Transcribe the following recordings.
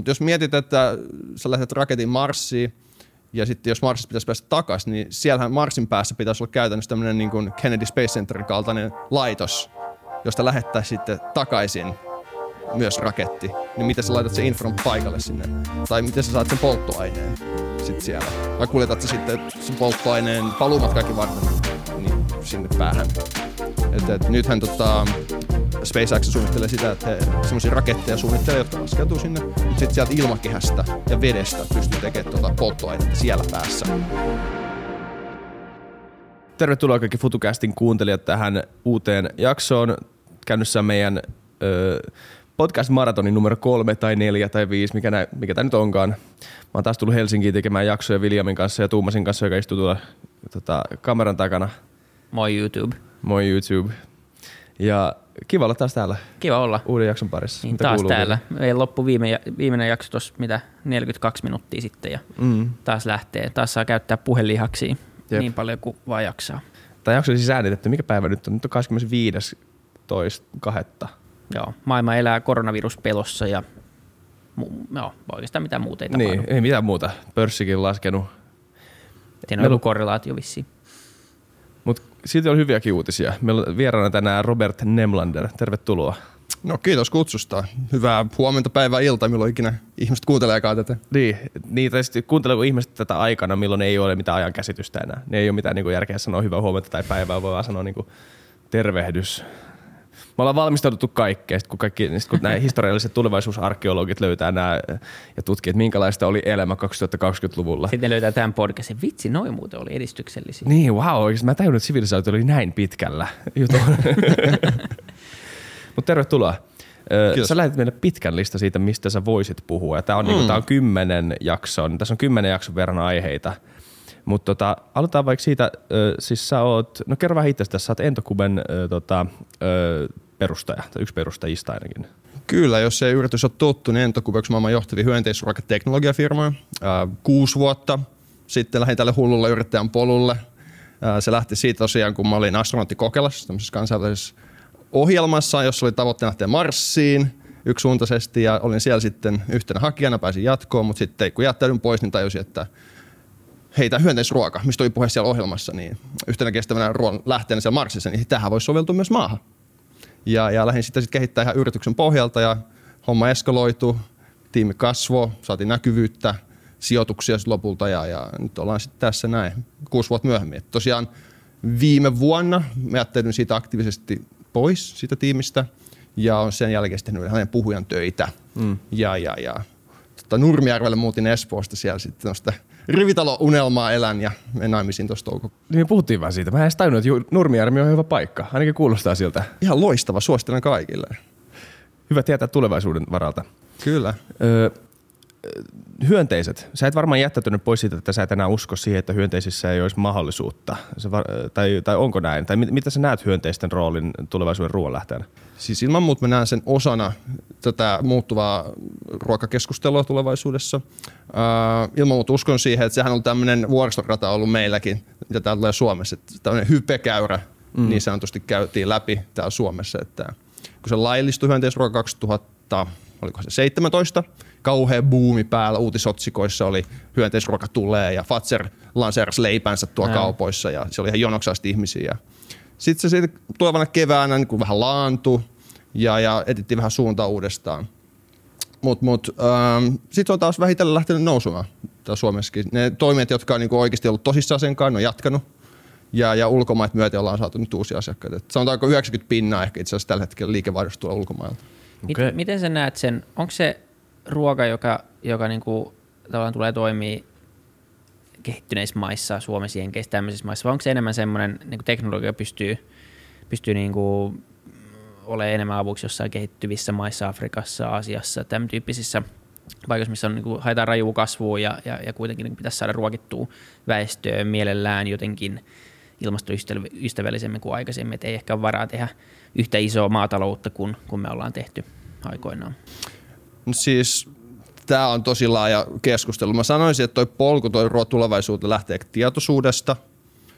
Mutta jos mietit, että sä lähdet raketin Marsiin, ja sitten jos Marsissa pitäisi päästä takaisin, niin siellähän Marsin päässä pitäisi olla käytännössä tämmöinen niin kuin Kennedy Space Centerin kaltainen laitos, josta lähettäisiin sitten takaisin myös raketti, niin miten sä laitat sen infran paikalle sinne? Tai miten sä saat sen polttoaineen sitten siellä? Vai kuljetat sä sitten sen polttoaineen paluumatkakin varten niin sinne päähän? Et, et, nythän tota, SpaceX suunnittelee sitä, että he semmoisia raketteja suunnittelee, jotka laskeutuu sinne, mutta sitten sieltä ilmakehästä ja vedestä pystyy tekemään tuota polttoainetta siellä päässä. Tervetuloa kaikki FutuCastin kuuntelijat tähän uuteen jaksoon. Käynnissä meidän ö, podcast-maratonin numero kolme tai neljä tai viisi, mikä, nä, mikä tämä nyt onkaan. Mä oon taas tullut Helsinkiin tekemään jaksoja Williamin kanssa ja Tuumasin kanssa, joka istuu tuolla tota, kameran takana. Moi YouTube. Moi YouTube. Ja kiva olla taas täällä. Kiva olla. Uuden jakson parissa. Niin, taas täällä. Meillä loppu viime, viimeinen jakso tuossa mitä 42 minuuttia sitten ja mm. taas lähtee. Taas saa käyttää puhelihaksia Jep. niin paljon kuin vaan jaksaa. Tämä jakso siis äänitetty. Mikä päivä nyt on? Nyt on 25. toista kahetta. Joo, maailma elää koronaviruspelossa ja mu- joo, oikeastaan mitään muuta ei tapahdu. Niin, ei mitään muuta. Pörssikin laskenut. Siinä on joku korrelaatio vissiin. Silti on hyviäkin uutisia. Meillä on vieraana tänään Robert Nemlander. Tervetuloa. No kiitos kutsusta. Hyvää huomenta, päivää, ilta, milloin ikinä ihmiset kuunteleekaan tätä. Niin, niin tai kuunteleeko ihmiset tätä aikana, milloin ei ole mitään ajan käsitystä enää. Ne ei ole mitään niin järkeä sanoa hyvää huomenta tai päivää, voi vaan sanoa niin kuin, tervehdys me ollaan valmistauduttu kaikkeen, kun, kaikki, sit kun nämä historialliset tulevaisuusarkeologit löytää nämä ja tutkii, että minkälaista oli elämä 2020-luvulla. Sitten löytää tämän podcastin. Vitsi, noin muuten oli edistyksellisiä. Niin, wow, oikeasti mä tajunnut, että sivilisaatio oli näin pitkällä. Mutta tervetuloa. Kiitos. Sä lähetit meille pitkän lista siitä, mistä sä voisit puhua. Tämä on, niinku, mm. niinku, on kymmenen jakson, tässä on kymmenen jakson verran aiheita. Mutta tota, aloitetaan vaikka siitä, siis sä oot, no kerro vähän itsestä, sä oot Entokuben tota, perustaja, tai yksi perustajista ainakin. Kyllä, jos se yritys on tuttu, niin Entokube on maailman johtavia hyönteisruokateknologiafirmoja. kuusi vuotta sitten lähdin tälle hullulle yrittäjän polulle. se lähti siitä tosiaan, kun mä olin astronautti Kokelassa, tämmöisessä kansainvälisessä ohjelmassa, jossa oli tavoitteena lähteä Marsiin yksisuuntaisesti ja olin siellä sitten yhtenä hakijana, pääsin jatkoon, mutta sitten kun jättäydyn pois, niin tajusin, että heitä hyönteisruoka, mistä oli puhe siellä ohjelmassa, niin yhtenä kestävänä ruoan lähteenä siellä Marsissa, niin tähän voisi soveltua myös maahan. Ja, ja lähdin sitä sitten kehittää ihan yrityksen pohjalta ja homma eskaloitu, tiimi kasvoi, saatiin näkyvyyttä, sijoituksia lopulta ja, ja nyt ollaan sitten tässä näin kuusi vuotta myöhemmin. Et tosiaan viime vuonna mä jättäydyin siitä aktiivisesti pois siitä tiimistä ja on sen jälkeen tehnyt hänen puhujan töitä. Mm. Ja, ja, ja tota, Nurmijärvelle muutin Espoosta siellä sitten rivitalo-unelmaa elän ja menen naimisiin tuossa toukokuussa. Niin me puhuttiin vähän siitä. Mä en edes tajunnut, että Nurmijärvi on hyvä paikka. Ainakin kuulostaa siltä. Ihan loistava, suosittelen kaikille. Hyvä tietää tulevaisuuden varalta. Kyllä. Öö, hyönteiset. Sä et varmaan jättäytynyt pois siitä, että sä et enää usko siihen, että hyönteisissä ei olisi mahdollisuutta. Se var, tai, tai onko näin? Tai mit, mitä sä näet hyönteisten roolin tulevaisuuden ruoanlähteenä? Siis ilman muuta mä näen sen osana tätä muuttuvaa ruokakeskustelua tulevaisuudessa. Uh, ilman muuta uskon siihen, että sehän on tämmöinen vuoristorata ollut meilläkin, mitä täällä tulee Suomessa. Että tämmöinen hypekäyrä mm. niin sanotusti käytiin läpi täällä Suomessa. Että kun se laillistui hyönteisruoka 2000, oliko se 17, kauhea buumi päällä, uutisotsikoissa oli hyönteisruoka tulee ja Fatser lanseerasi leipänsä tuolla kaupoissa ja se oli ihan jonoksasti ihmisiä. Sitten se sitten tulevana keväänä niin kuin vähän laantui ja, ja etittiin vähän suuntaa uudestaan. Mutta mut, ähm, sitten on taas vähitellen lähtenyt nousumaan täällä Suomessakin. Ne toimijat, jotka on niin kuin oikeasti ollut tosissaan sen kanssa, on jatkanut. Ja, ja ulkomaat myöten ollaan saatu nyt uusia asiakkaita. Et sanotaanko 90 pinnaa ehkä itse asiassa tällä hetkellä liikevaihdosta tuolla ulkomailta. Okay. Miten sä näet sen, onko se ruoka, joka, joka niinku, tavallaan tulee toimii kehittyneissä maissa, Suomessa, Jenkeissä, tämmöisissä maissa, vai onko se enemmän semmoinen niin teknologia pystyy, pystyy niin kuin olemaan enemmän avuksi jossain kehittyvissä maissa, Afrikassa, Aasiassa, tämän tyyppisissä paikoissa, missä on, niin kuin, haetaan rajua kasvua ja, ja, ja kuitenkin niin pitäisi saada ruokittua väestöä mielellään jotenkin ilmastoystävällisemmin kuin aikaisemmin, että ei ehkä ole varaa tehdä yhtä isoa maataloutta kuin, kuin me ollaan tehty aikoinaan. Siis tämä on tosi laaja keskustelu. Mä sanoisin, että toi polku toi tulevaisuuteen lähtee tietoisuudesta.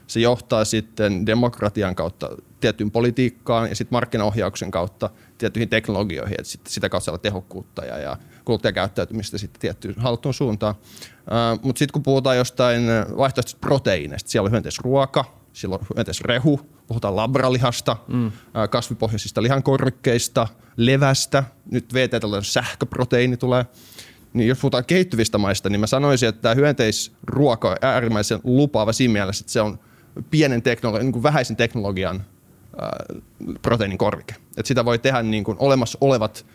Se johtaa sitten demokratian kautta tiettyyn politiikkaan ja sitten markkinaohjauksen kautta tiettyihin teknologioihin, että sit sitä kautta saada tehokkuutta ja, ja kuluttajakäyttäytymistä sitten tiettyyn haluttuun suuntaan. Mutta sitten kun puhutaan jostain vaihtoehtoisesta proteiineista, siellä on hyönteisruoka, siellä on hyönteisrehu, puhutaan labralihasta, mm. kasvipohjaisista lihankorvikkeista, levästä, nyt VT sähköproteiini tulee. Niin jos puhutaan kehittyvistä maista, niin mä sanoisin, että tämä hyönteisruoka on äärimmäisen lupaava siinä mielessä, että se on pienen teknologian, niin kuin vähäisen teknologian äh, proteiinin korvike. Et sitä voi tehdä niin kuin olemassa olevat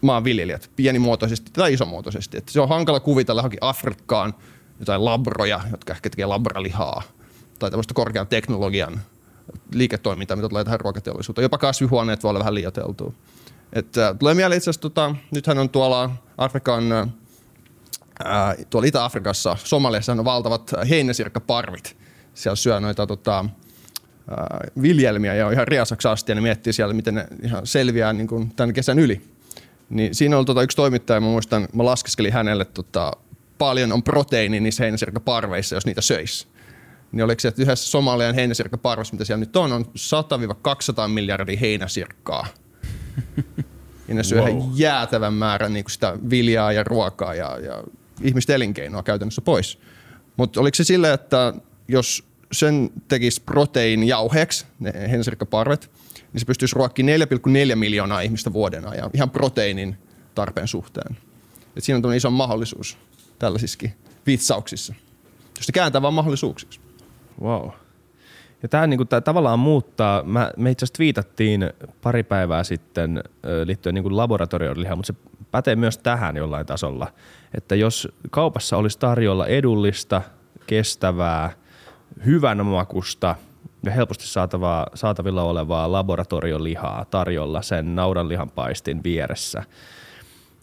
maanviljelijät pienimuotoisesti tai isomuotoisesti. Et se on hankala kuvitella johonkin Afrikkaan jotain labroja, jotka ehkä tekee labralihaa tai tämmöistä korkean teknologian liiketoimintaa, mitä tulee tähän ruokateollisuuteen. Jopa kasvihuoneet voi olla vähän liioiteltua. Että tulee mieleen itse asiassa, tota, nythän on tuolla Afrikan, ää, tuolla Itä-Afrikassa, Somaliassa on valtavat heinäsirkkaparvit. Siellä syö noita tota, ää, viljelmiä ja on ihan riasaksi asti ja ne miettii siellä, miten ne ihan selviää niin kuin tämän kesän yli. Niin siinä oli tota, yksi toimittaja, mä muistan, mä laskeskelin hänelle tota, paljon on proteiini niissä heinäsirkkaparveissa, jos niitä söisi niin oliko se, että yhdessä Somalian heinäsirkkaparvassa, mitä siellä nyt on, on 100-200 miljardia heinäsirkkaa. Ja ne syö wow. ihan jäätävän määrän niin kuin sitä viljaa ja ruokaa ja, ja ihmisten elinkeinoa käytännössä pois. Mutta oliko se sille, että jos sen tekisi proteiinijauheeksi, ne heinäsirkkaparvet, niin se pystyisi ruokkimaan 4,4 miljoonaa ihmistä vuoden ajan ihan proteiinin tarpeen suhteen. Et siinä on iso mahdollisuus tällaisissakin vitsauksissa, jos se kääntää vaan mahdollisuuksiksi. Wow. Ja tämä niinku, tavallaan muuttaa, mä, me itse asiassa twiitattiin pari päivää sitten ö, liittyen niinku laboratoriolihaan, mutta se pätee myös tähän jollain tasolla, että jos kaupassa olisi tarjolla edullista, kestävää, hyvän makusta ja helposti saatavaa, saatavilla olevaa laboratoriolihaa tarjolla sen naudanlihan paistin vieressä –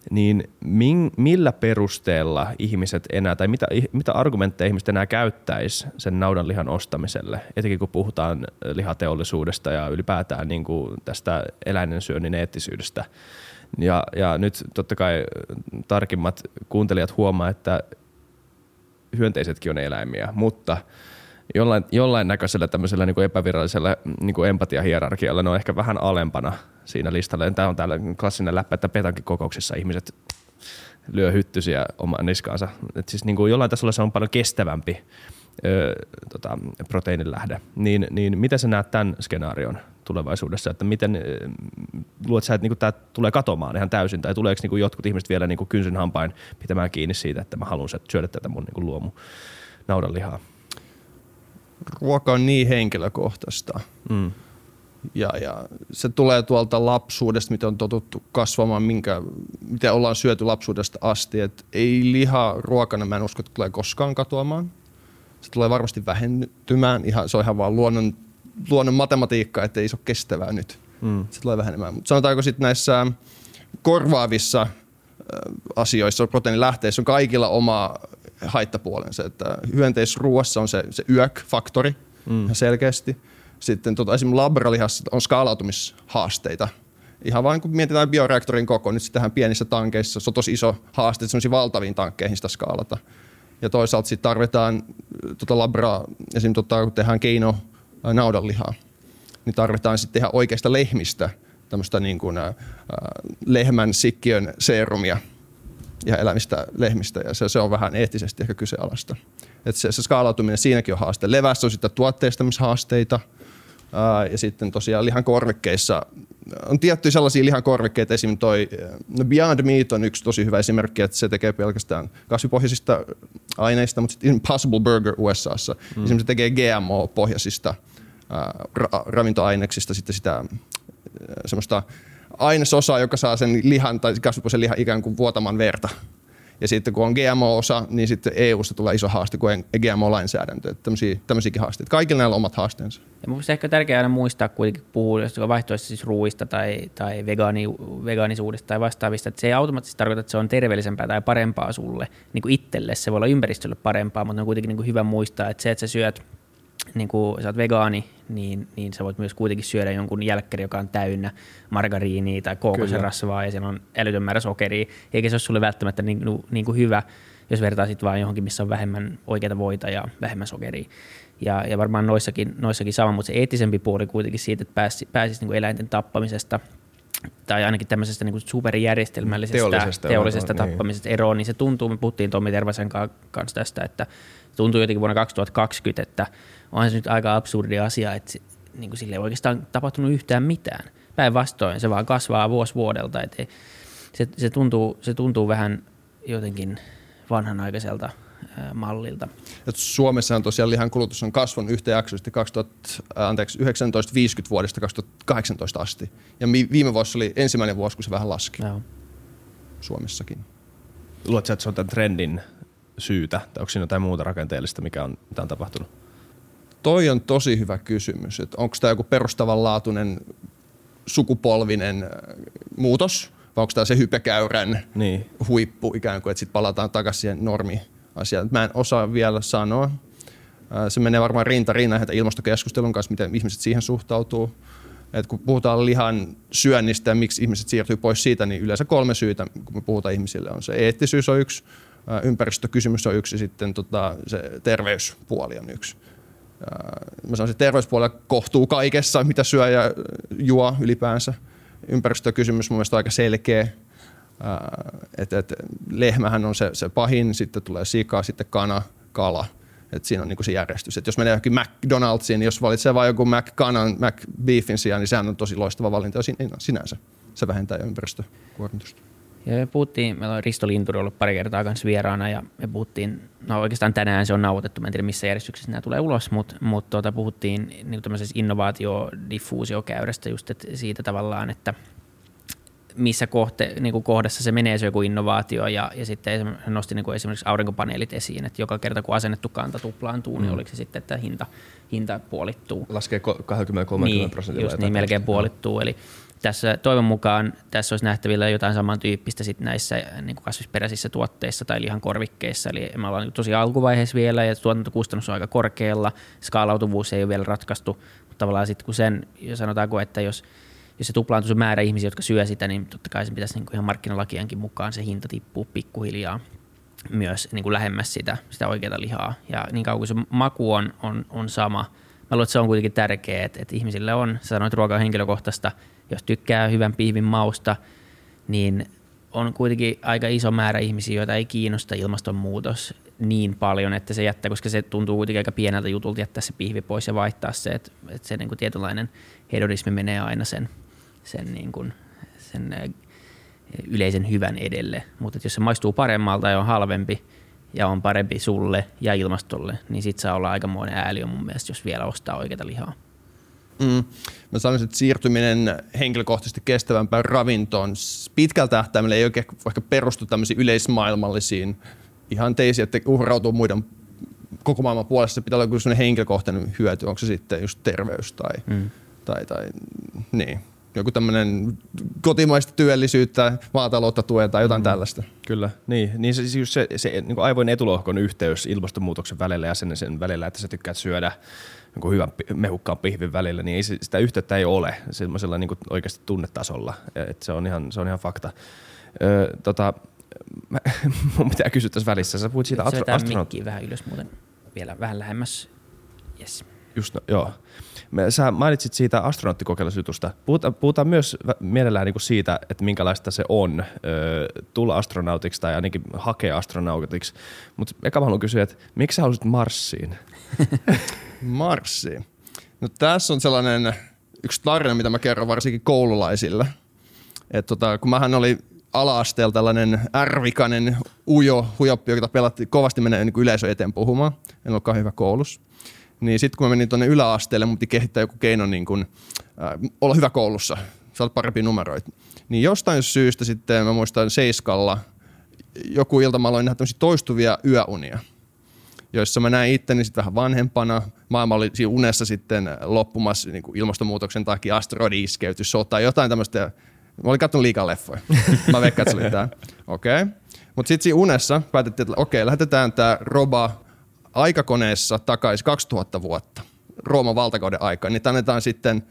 niin min, millä perusteella ihmiset enää, tai mitä, mitä argumentteja ihmiset enää käyttäisi sen naudanlihan ostamiselle, etenkin kun puhutaan lihateollisuudesta ja ylipäätään niin kuin tästä eläinen syönnin eettisyydestä. Ja, ja nyt totta kai tarkimmat kuuntelijat huomaa, että hyönteisetkin on eläimiä, mutta – jollain, jollain näköisellä tämmöisellä niin kuin epävirallisella niin kuin empatiahierarkialla ne on ehkä vähän alempana siinä listalla. Tämä on täällä klassinen läppä, että petankin kokouksissa ihmiset lyö hyttysiä omaan niskaansa. Et siis niin kuin jollain tasolla se on paljon kestävämpi ö, tota, proteiinin lähde. Niin, niin miten sä näet tämän skenaarion tulevaisuudessa, että miten luulet sä, että niin tämä tulee katomaan ihan täysin, tai tuleeko niin jotkut ihmiset vielä niin kynsin hampain pitämään kiinni siitä, että mä haluan syödä tätä mun niin luomu naudanlihaa? Ruoka on niin henkilökohtaista. Mm. Ja, ja se tulee tuolta lapsuudesta, mitä on totuttu kasvamaan, minkä, mitä ollaan syöty lapsuudesta asti. Et ei liha ruokana, mä en usko, että tulee koskaan katoamaan. Se tulee varmasti vähentymään. Ihan, se on ihan vaan luonnon, luonnon matematiikka, että ei se ole kestävää nyt. Mm. Se tulee vähenemään. Mutta sanotaanko sitten näissä korvaavissa asioissa, proteiinilähteissä on kaikilla oma haittapuolensa. Että hyönteisruoassa on se, se YÖK-faktori mm. ihan selkeästi. Sitten tota, esimerkiksi labralihassa on skaalautumishaasteita. Ihan vain kun mietitään bioreaktorin koko, nyt tähän pienissä tankeissa se on tosi iso haaste, että valtaviin tankkeihin sitä skaalata. Ja toisaalta sitten tarvitaan tota labraa, esimerkiksi tota, kun tehdään keino naudanlihaa, niin tarvitaan sitten tehdä oikeasta lehmistä tämmöistä niin kuin, äh, lehmän sikkiön seerumia, ja elämistä lehmistä ja se, se on vähän eettisesti ehkä kyseenalaista. Et se, se skaalautuminen siinäkin on haaste. Levässä on sitten tuotteistamishaasteita ää, ja sitten tosiaan lihan korvikkeissa on tiettyjä sellaisia lihan korvikkeita, esimerkiksi toi no Beyond Meat on yksi tosi hyvä esimerkki, että se tekee pelkästään kasvipohjaisista aineista, mutta sitten Impossible Burger USAssa mm. esimerkiksi tekee GMO-pohjaisista ra- ravintoaineksista sitten sitä semmoista ainesosa, joka saa sen lihan tai kasvipohjaisen lihan ikään kuin vuotamaan verta. Ja sitten kun on GMO-osa, niin sitten EUsta tulee iso haaste, kun GMO-lainsäädäntö. Että tämmöisiä, tämmöisiäkin haasteita. Kaikilla näillä on omat haasteensa. Ja mun ehkä tärkeää aina muistaa kun puhuu vaihtoehtoisesti siis ruuista tai, tai vegaani, vegaanisuudesta tai vastaavista, että se ei automaattisesti tarkoita, että se on terveellisempää tai parempaa sulle niin kuin itselle. Se voi olla ympäristölle parempaa, mutta on kuitenkin niin kuin hyvä muistaa, että se, että sä syöt niin kuin sä oot vegaani, niin, niin sä voit myös kuitenkin syödä jonkun jälkkäri, joka on täynnä margariinia tai kookosen rasvaa ja siellä on älytön määrä sokeria, eikä se ole sulle välttämättä niin, niin kuin hyvä. jos vertaa sitten vaan johonkin, missä on vähemmän oikeita voita ja vähemmän sokeria. Ja, ja varmaan noissakin, noissakin sama, mutta se eettisempi puoli kuitenkin siitä, että pääsisi, pääsisi niin eläinten tappamisesta tai ainakin tämmöisestä niin superjärjestelmällisestä Teollisesta teollisesta eroon, niin. tappamisesta eroon, niin se tuntuu, me puhuttiin Tommi Tervasen ka- kanssa tästä, että tuntuu jotenkin vuonna 2020, että onhan se nyt aika absurdi asia, että niin kuin sille ei oikeastaan tapahtunut yhtään mitään. Päinvastoin se vaan kasvaa vuosi vuodelta, ei- se, se, tuntuu, se tuntuu vähän jotenkin vanhanaikaiselta mallilta. Et Suomessa on tosiaan lihan kulutus on kasvanut yhtäjaksoisesti 2000, ää, anteeksi, 1950 vuodesta 2018 asti. Ja viime vuosi oli ensimmäinen vuosi, kun se vähän laski Joo. Suomessakin. Luuletko että se on tämän trendin syytä, tai onko siinä jotain muuta rakenteellista, mikä on, mitä on tapahtunut? Toi on tosi hyvä kysymys, että onko tämä joku perustavanlaatuinen sukupolvinen äh, muutos, vai onko tämä se hypekäyrän Niin. huippu ikään kuin, että sitten palataan takaisin siihen normiasiaan. Mä en osaa vielä sanoa. Ää, Se menee varmaan rinta rinnan ilmastokeskustelun kanssa, miten ihmiset siihen suhtautuu. Et kun puhutaan lihan syönnistä ja miksi ihmiset siirtyy pois siitä, niin yleensä kolme syytä, kun me puhutaan ihmisille, on se eettisyys on yksi, ää, ympäristökysymys on yksi ja sitten tota, se terveyspuoli on yksi. Mä sanoisin, terveyspuolella kohtuu kaikessa, mitä syö ja juo ylipäänsä. Ympäristökysymys mun mielestä on aika selkeä. Että et, lehmähän on se, se pahin, sitten tulee sika, sitten kana, kala. Et siinä on niinku se järjestys. Et jos menee johonkin McDonald'siin, niin jos valitsee vain joku McCanan, McBeefin sijaan, niin sehän on tosi loistava valinta sin- sinänsä. Se vähentää ympäristökuormitusta. Ja me puhuttiin, meillä on Risto Linturi ollut pari kertaa kanssa vieraana ja me puhuttiin, no oikeastaan tänään se on nauhoitettu, mä en tiedä missä järjestyksessä nämä tulee ulos, mutta mut tuota, puhuttiin niin tämmöisestä innovaatiodiffuusiokäyrästä just että siitä tavallaan, että missä kohte, niin kuin kohdassa se menee se joku innovaatio ja, ja sitten hän nosti niin kuin esimerkiksi aurinkopaneelit esiin, että joka kerta kun asennettu kanta tuplaantuu, mm. niin oliko se sitten, että hinta, hinta puolittuu Laskee 20-30 niin, prosentilla. just niin, melkein puolittuu. Eli tässä toivon mukaan tässä olisi nähtävillä jotain samantyyppistä sit näissä äh, niin kuin kasvisperäisissä tuotteissa tai lihan korvikkeissa. Eli me ollaan tosi alkuvaiheessa vielä ja tuotantokustannus on aika korkealla. Skaalautuvuus ei ole vielä ratkaistu, mutta tavallaan sitten kun sen, sanotaanko, että jos, jos se tuplaantuu se määrä ihmisiä, jotka syö sitä, niin totta kai sen pitäisi niin kuin ihan markkinalakienkin mukaan se hinta tippuu pikkuhiljaa myös niin kuin lähemmäs sitä, sitä oikeaa lihaa. Ja niin kauan kuin se maku on, on, on sama, mä luulen, että se on kuitenkin tärkeää, että, että ihmisille on, sä sanoit ruoka on henkilökohtaista, jos tykkää hyvän pihvin mausta, niin on kuitenkin aika iso määrä ihmisiä, joita ei kiinnosta ilmastonmuutos niin paljon, että se jättää, koska se tuntuu kuitenkin aika pieneltä jutulta jättää se pihvi pois ja vaihtaa se, että, että se niin kuin tietynlainen hedonismi menee aina sen, sen, niin kuin, sen yleisen hyvän edelle. Mutta jos se maistuu paremmalta ja on halvempi ja on parempi sulle ja ilmastolle, niin sit saa olla aikamoinen ääli on mun mielestä, jos vielä ostaa oikeata lihaa. Mm. Mä sanoisin, että siirtyminen henkilökohtaisesti kestävämpään ravintoon pitkällä tähtäimellä ei oikein vaikka perustu tämmöisiin yleismaailmallisiin ihanteisiin, että uhrautuu muiden koko maailman puolesta. Se pitää olla sellainen henkilökohtainen hyöty, onko se sitten just terveys tai, mm. tai, tai niin. joku tämmöinen kotimaista työllisyyttä, maataloutta tuetaan tai jotain mm. tällaista. Kyllä, niin, niin se, se, se niin kuin aivojen etulohkon yhteys ilmastonmuutoksen välillä ja sen, sen välillä, että sä tykkäät syödä niin hyvän pi- mehukkaan pihvin välillä, niin ei, se- sitä yhteyttä ei ole semmoisella niin kuin oikeasti tunnetasolla. Et se, on ihan, se on ihan fakta. Ö, tota, mä, mun pitää kysyä tässä välissä. Sä puhuit siitä astro- astronaut... mikkiä vähän ylös muuten vielä vähän lähemmäs. Yes. Just, no, joo. Sä mainitsit siitä astronauttikokelusjutusta. Puhutaan, puhutaan myös mielellään niin siitä, että minkälaista se on ö, tulla astronautiksi tai ainakin hakea astronautiksi. Mutta eka mä haluan kysyä, että miksi sä halusit Marsiin? Marsi. No tässä on sellainen yksi tarina, mitä mä kerron varsinkin koululaisille. Et tota, kun mähän oli ala-asteella tällainen ärvikainen ujo huijoppi, jota pelattiin kovasti menee niin yleisö eteen puhumaan. En ollut hyvä koulussa. Niin sitten kun mä menin tuonne yläasteelle, mun piti kehittää joku keino niin kun, äh, olla hyvä koulussa, saada parempia numeroita. Niin jostain syystä sitten mä muistan Seiskalla, joku ilta mä aloin nähdä toistuvia yöunia joissa mä näin itteni sitten vähän vanhempana. Maailma oli siinä unessa sitten loppumassa niin kuin ilmastonmuutoksen takia, asteroidi iskeytyi, sota, jotain tämmöistä. Mä olin katsonut liikaa leffoja. Mä veikkaan, että se oli tää. Okei. Okay. Mutta sitten siinä unessa päätettiin, että okei, lähetetään tämä roba aikakoneessa takaisin 2000 vuotta Rooman valtakauden aikaan. Niin annetaan sitten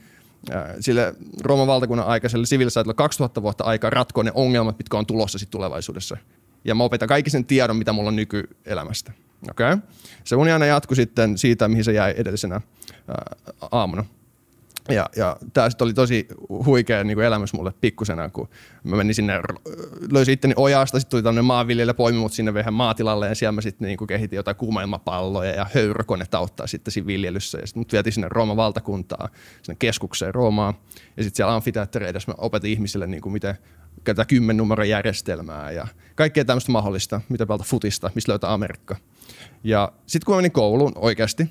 äh, sille Rooman valtakunnan aikaiselle sivilisaatiolle 2000 vuotta aikaa ratkoa ne ongelmat, mitkä on tulossa sitten tulevaisuudessa. ja mä opetan kaikki sen tiedon, mitä mulla on nykyelämästä. Okay? Se uni aina jatkui sitten siitä, mihin se jäi edellisenä aamuna. Ja, ja tämä sitten oli tosi huikea niin elämys mulle pikkusena, kun mä menin sinne, löysin itteni ojasta, sitten tuli tämmöinen maanviljelijä, poimi mut sinne vähän maatilalle ja siellä mä sitten niin kehitin jotain kuumailmapalloja ja höyrykonetta auttaa sitten siinä viljelyssä. Ja sitten mut vietiin sinne Rooman valtakuntaa, sinne keskukseen Roomaan. Ja sitten siellä amfiteattereissa mä opetin ihmisille, niin kuin miten käytetään kymmen numeron järjestelmää ja kaikkea tämmöistä mahdollista, mitä pelata futista, mistä löytää Amerikka. Ja sitten kun mä menin kouluun oikeasti,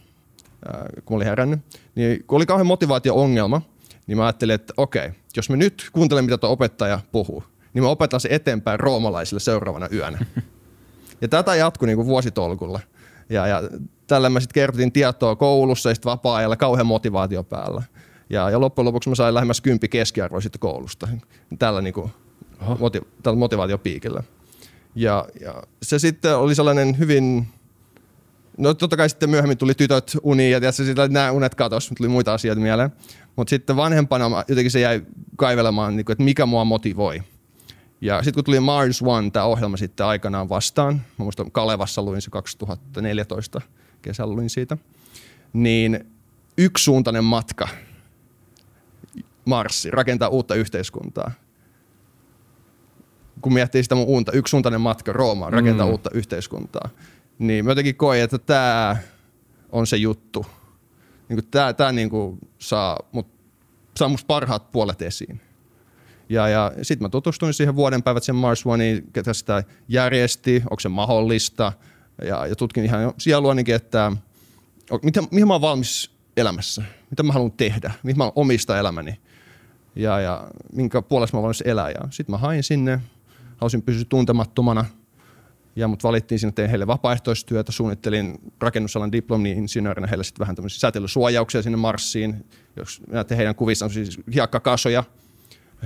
kun olin herännyt, niin kun oli kauhean motivaatio-ongelma, niin mä ajattelin, että okei, jos me nyt kuuntelen, mitä tuo opettaja puhuu, niin mä opetan se eteenpäin roomalaisille seuraavana yönä. Ja tätä jatkui niin kuin vuositolkulla. Ja, ja tällä mä sitten kertotin tietoa koulussa ja sitten vapaa-ajalla kauhean motivaatio päällä. Ja, ja loppujen lopuksi mä sain lähemmäs kympi keskiarvoa sitten koulusta. Tällä, niin kuin, moti, tällä motivaatiopiikillä. Ja, ja se sitten oli sellainen hyvin No totta kai sitten myöhemmin tuli tytöt uniin ja tietysti sitten nämä unet katosi, tuli muita asioita mieleen. Mutta sitten vanhempana jotenkin se jäi kaivelemaan, niin kuin, että mikä mua motivoi. Ja sitten kun tuli Mars One, tämä ohjelma sitten aikanaan vastaan, mä muistan Kalevassa luin se 2014 kesällä luin siitä, niin yksisuuntainen matka Marssi, rakentaa uutta yhteiskuntaa. Kun miettii sitä mun unta, yksisuuntainen matka Roomaan, rakentaa mm. uutta yhteiskuntaa niin mä jotenkin koin, että tämä on se juttu. Niin tämä tää niin saa, mut, saa musta parhaat puolet esiin. Ja, ja sitten mä tutustuin siihen vuoden päivät sen Mars Oneen, ketä sitä järjesti, onko se mahdollista. Ja, ja tutkin ihan sieluanikin, että mitä, mihin mä oon valmis elämässä, mitä mä haluan tehdä, mihin mä omista elämäni ja, ja minkä puolesta mä valmis elää. Sitten mä hain sinne, halusin pysyä tuntemattomana – ja mut valittiin sinne, tein heille vapaaehtoistyötä, suunnittelin rakennusalan diplomi-insinöörinä heille sitten vähän tämmöisiä säteilysuojauksia sinne Marsiin. Jos näette heidän kuvissaan siis hiekkakasoja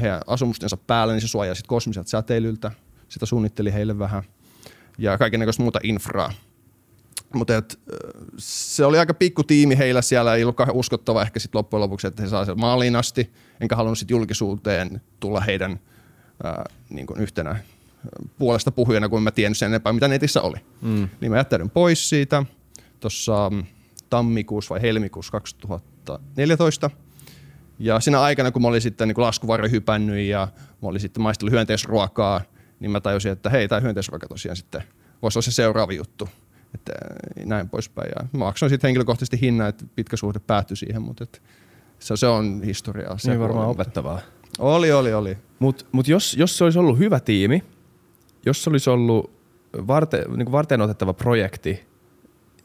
heidän asumustensa päällä, niin se suojaa sitten kosmiselta säteilyltä. Sitä suunnitteli heille vähän ja kaikenlaista muuta infraa. Mutta se oli aika pikku tiimi heillä siellä, ei ollut uskottava ehkä sitten loppujen lopuksi, että he saa sen maaliin asti, enkä halunnut sitten julkisuuteen tulla heidän ää, niin yhtenä puolesta puhujana, kun mä tiennyt sen enempää, mitä netissä oli. Mm. Niin mä jättäydyn pois siitä tuossa mm, tammikuussa vai helmikuussa 2014. Ja siinä aikana, kun mä olin sitten niin laskuvarjo hypännyt ja mä olin sitten maistellut hyönteisruokaa, niin mä tajusin, että hei, tämä hyönteisruoka tosiaan sitten voisi olla se seuraava juttu. Että näin poispäin. Ja mä maksoin sitten henkilökohtaisesti hinnan, että pitkä suhde päättyi siihen, mutta että se, se on historiaa. Se niin varmaan opettavaa. Oli, oli, oli. Mutta mut jos, jos se olisi ollut hyvä tiimi, jos se olisi ollut varte, niin kuin varten otettava projekti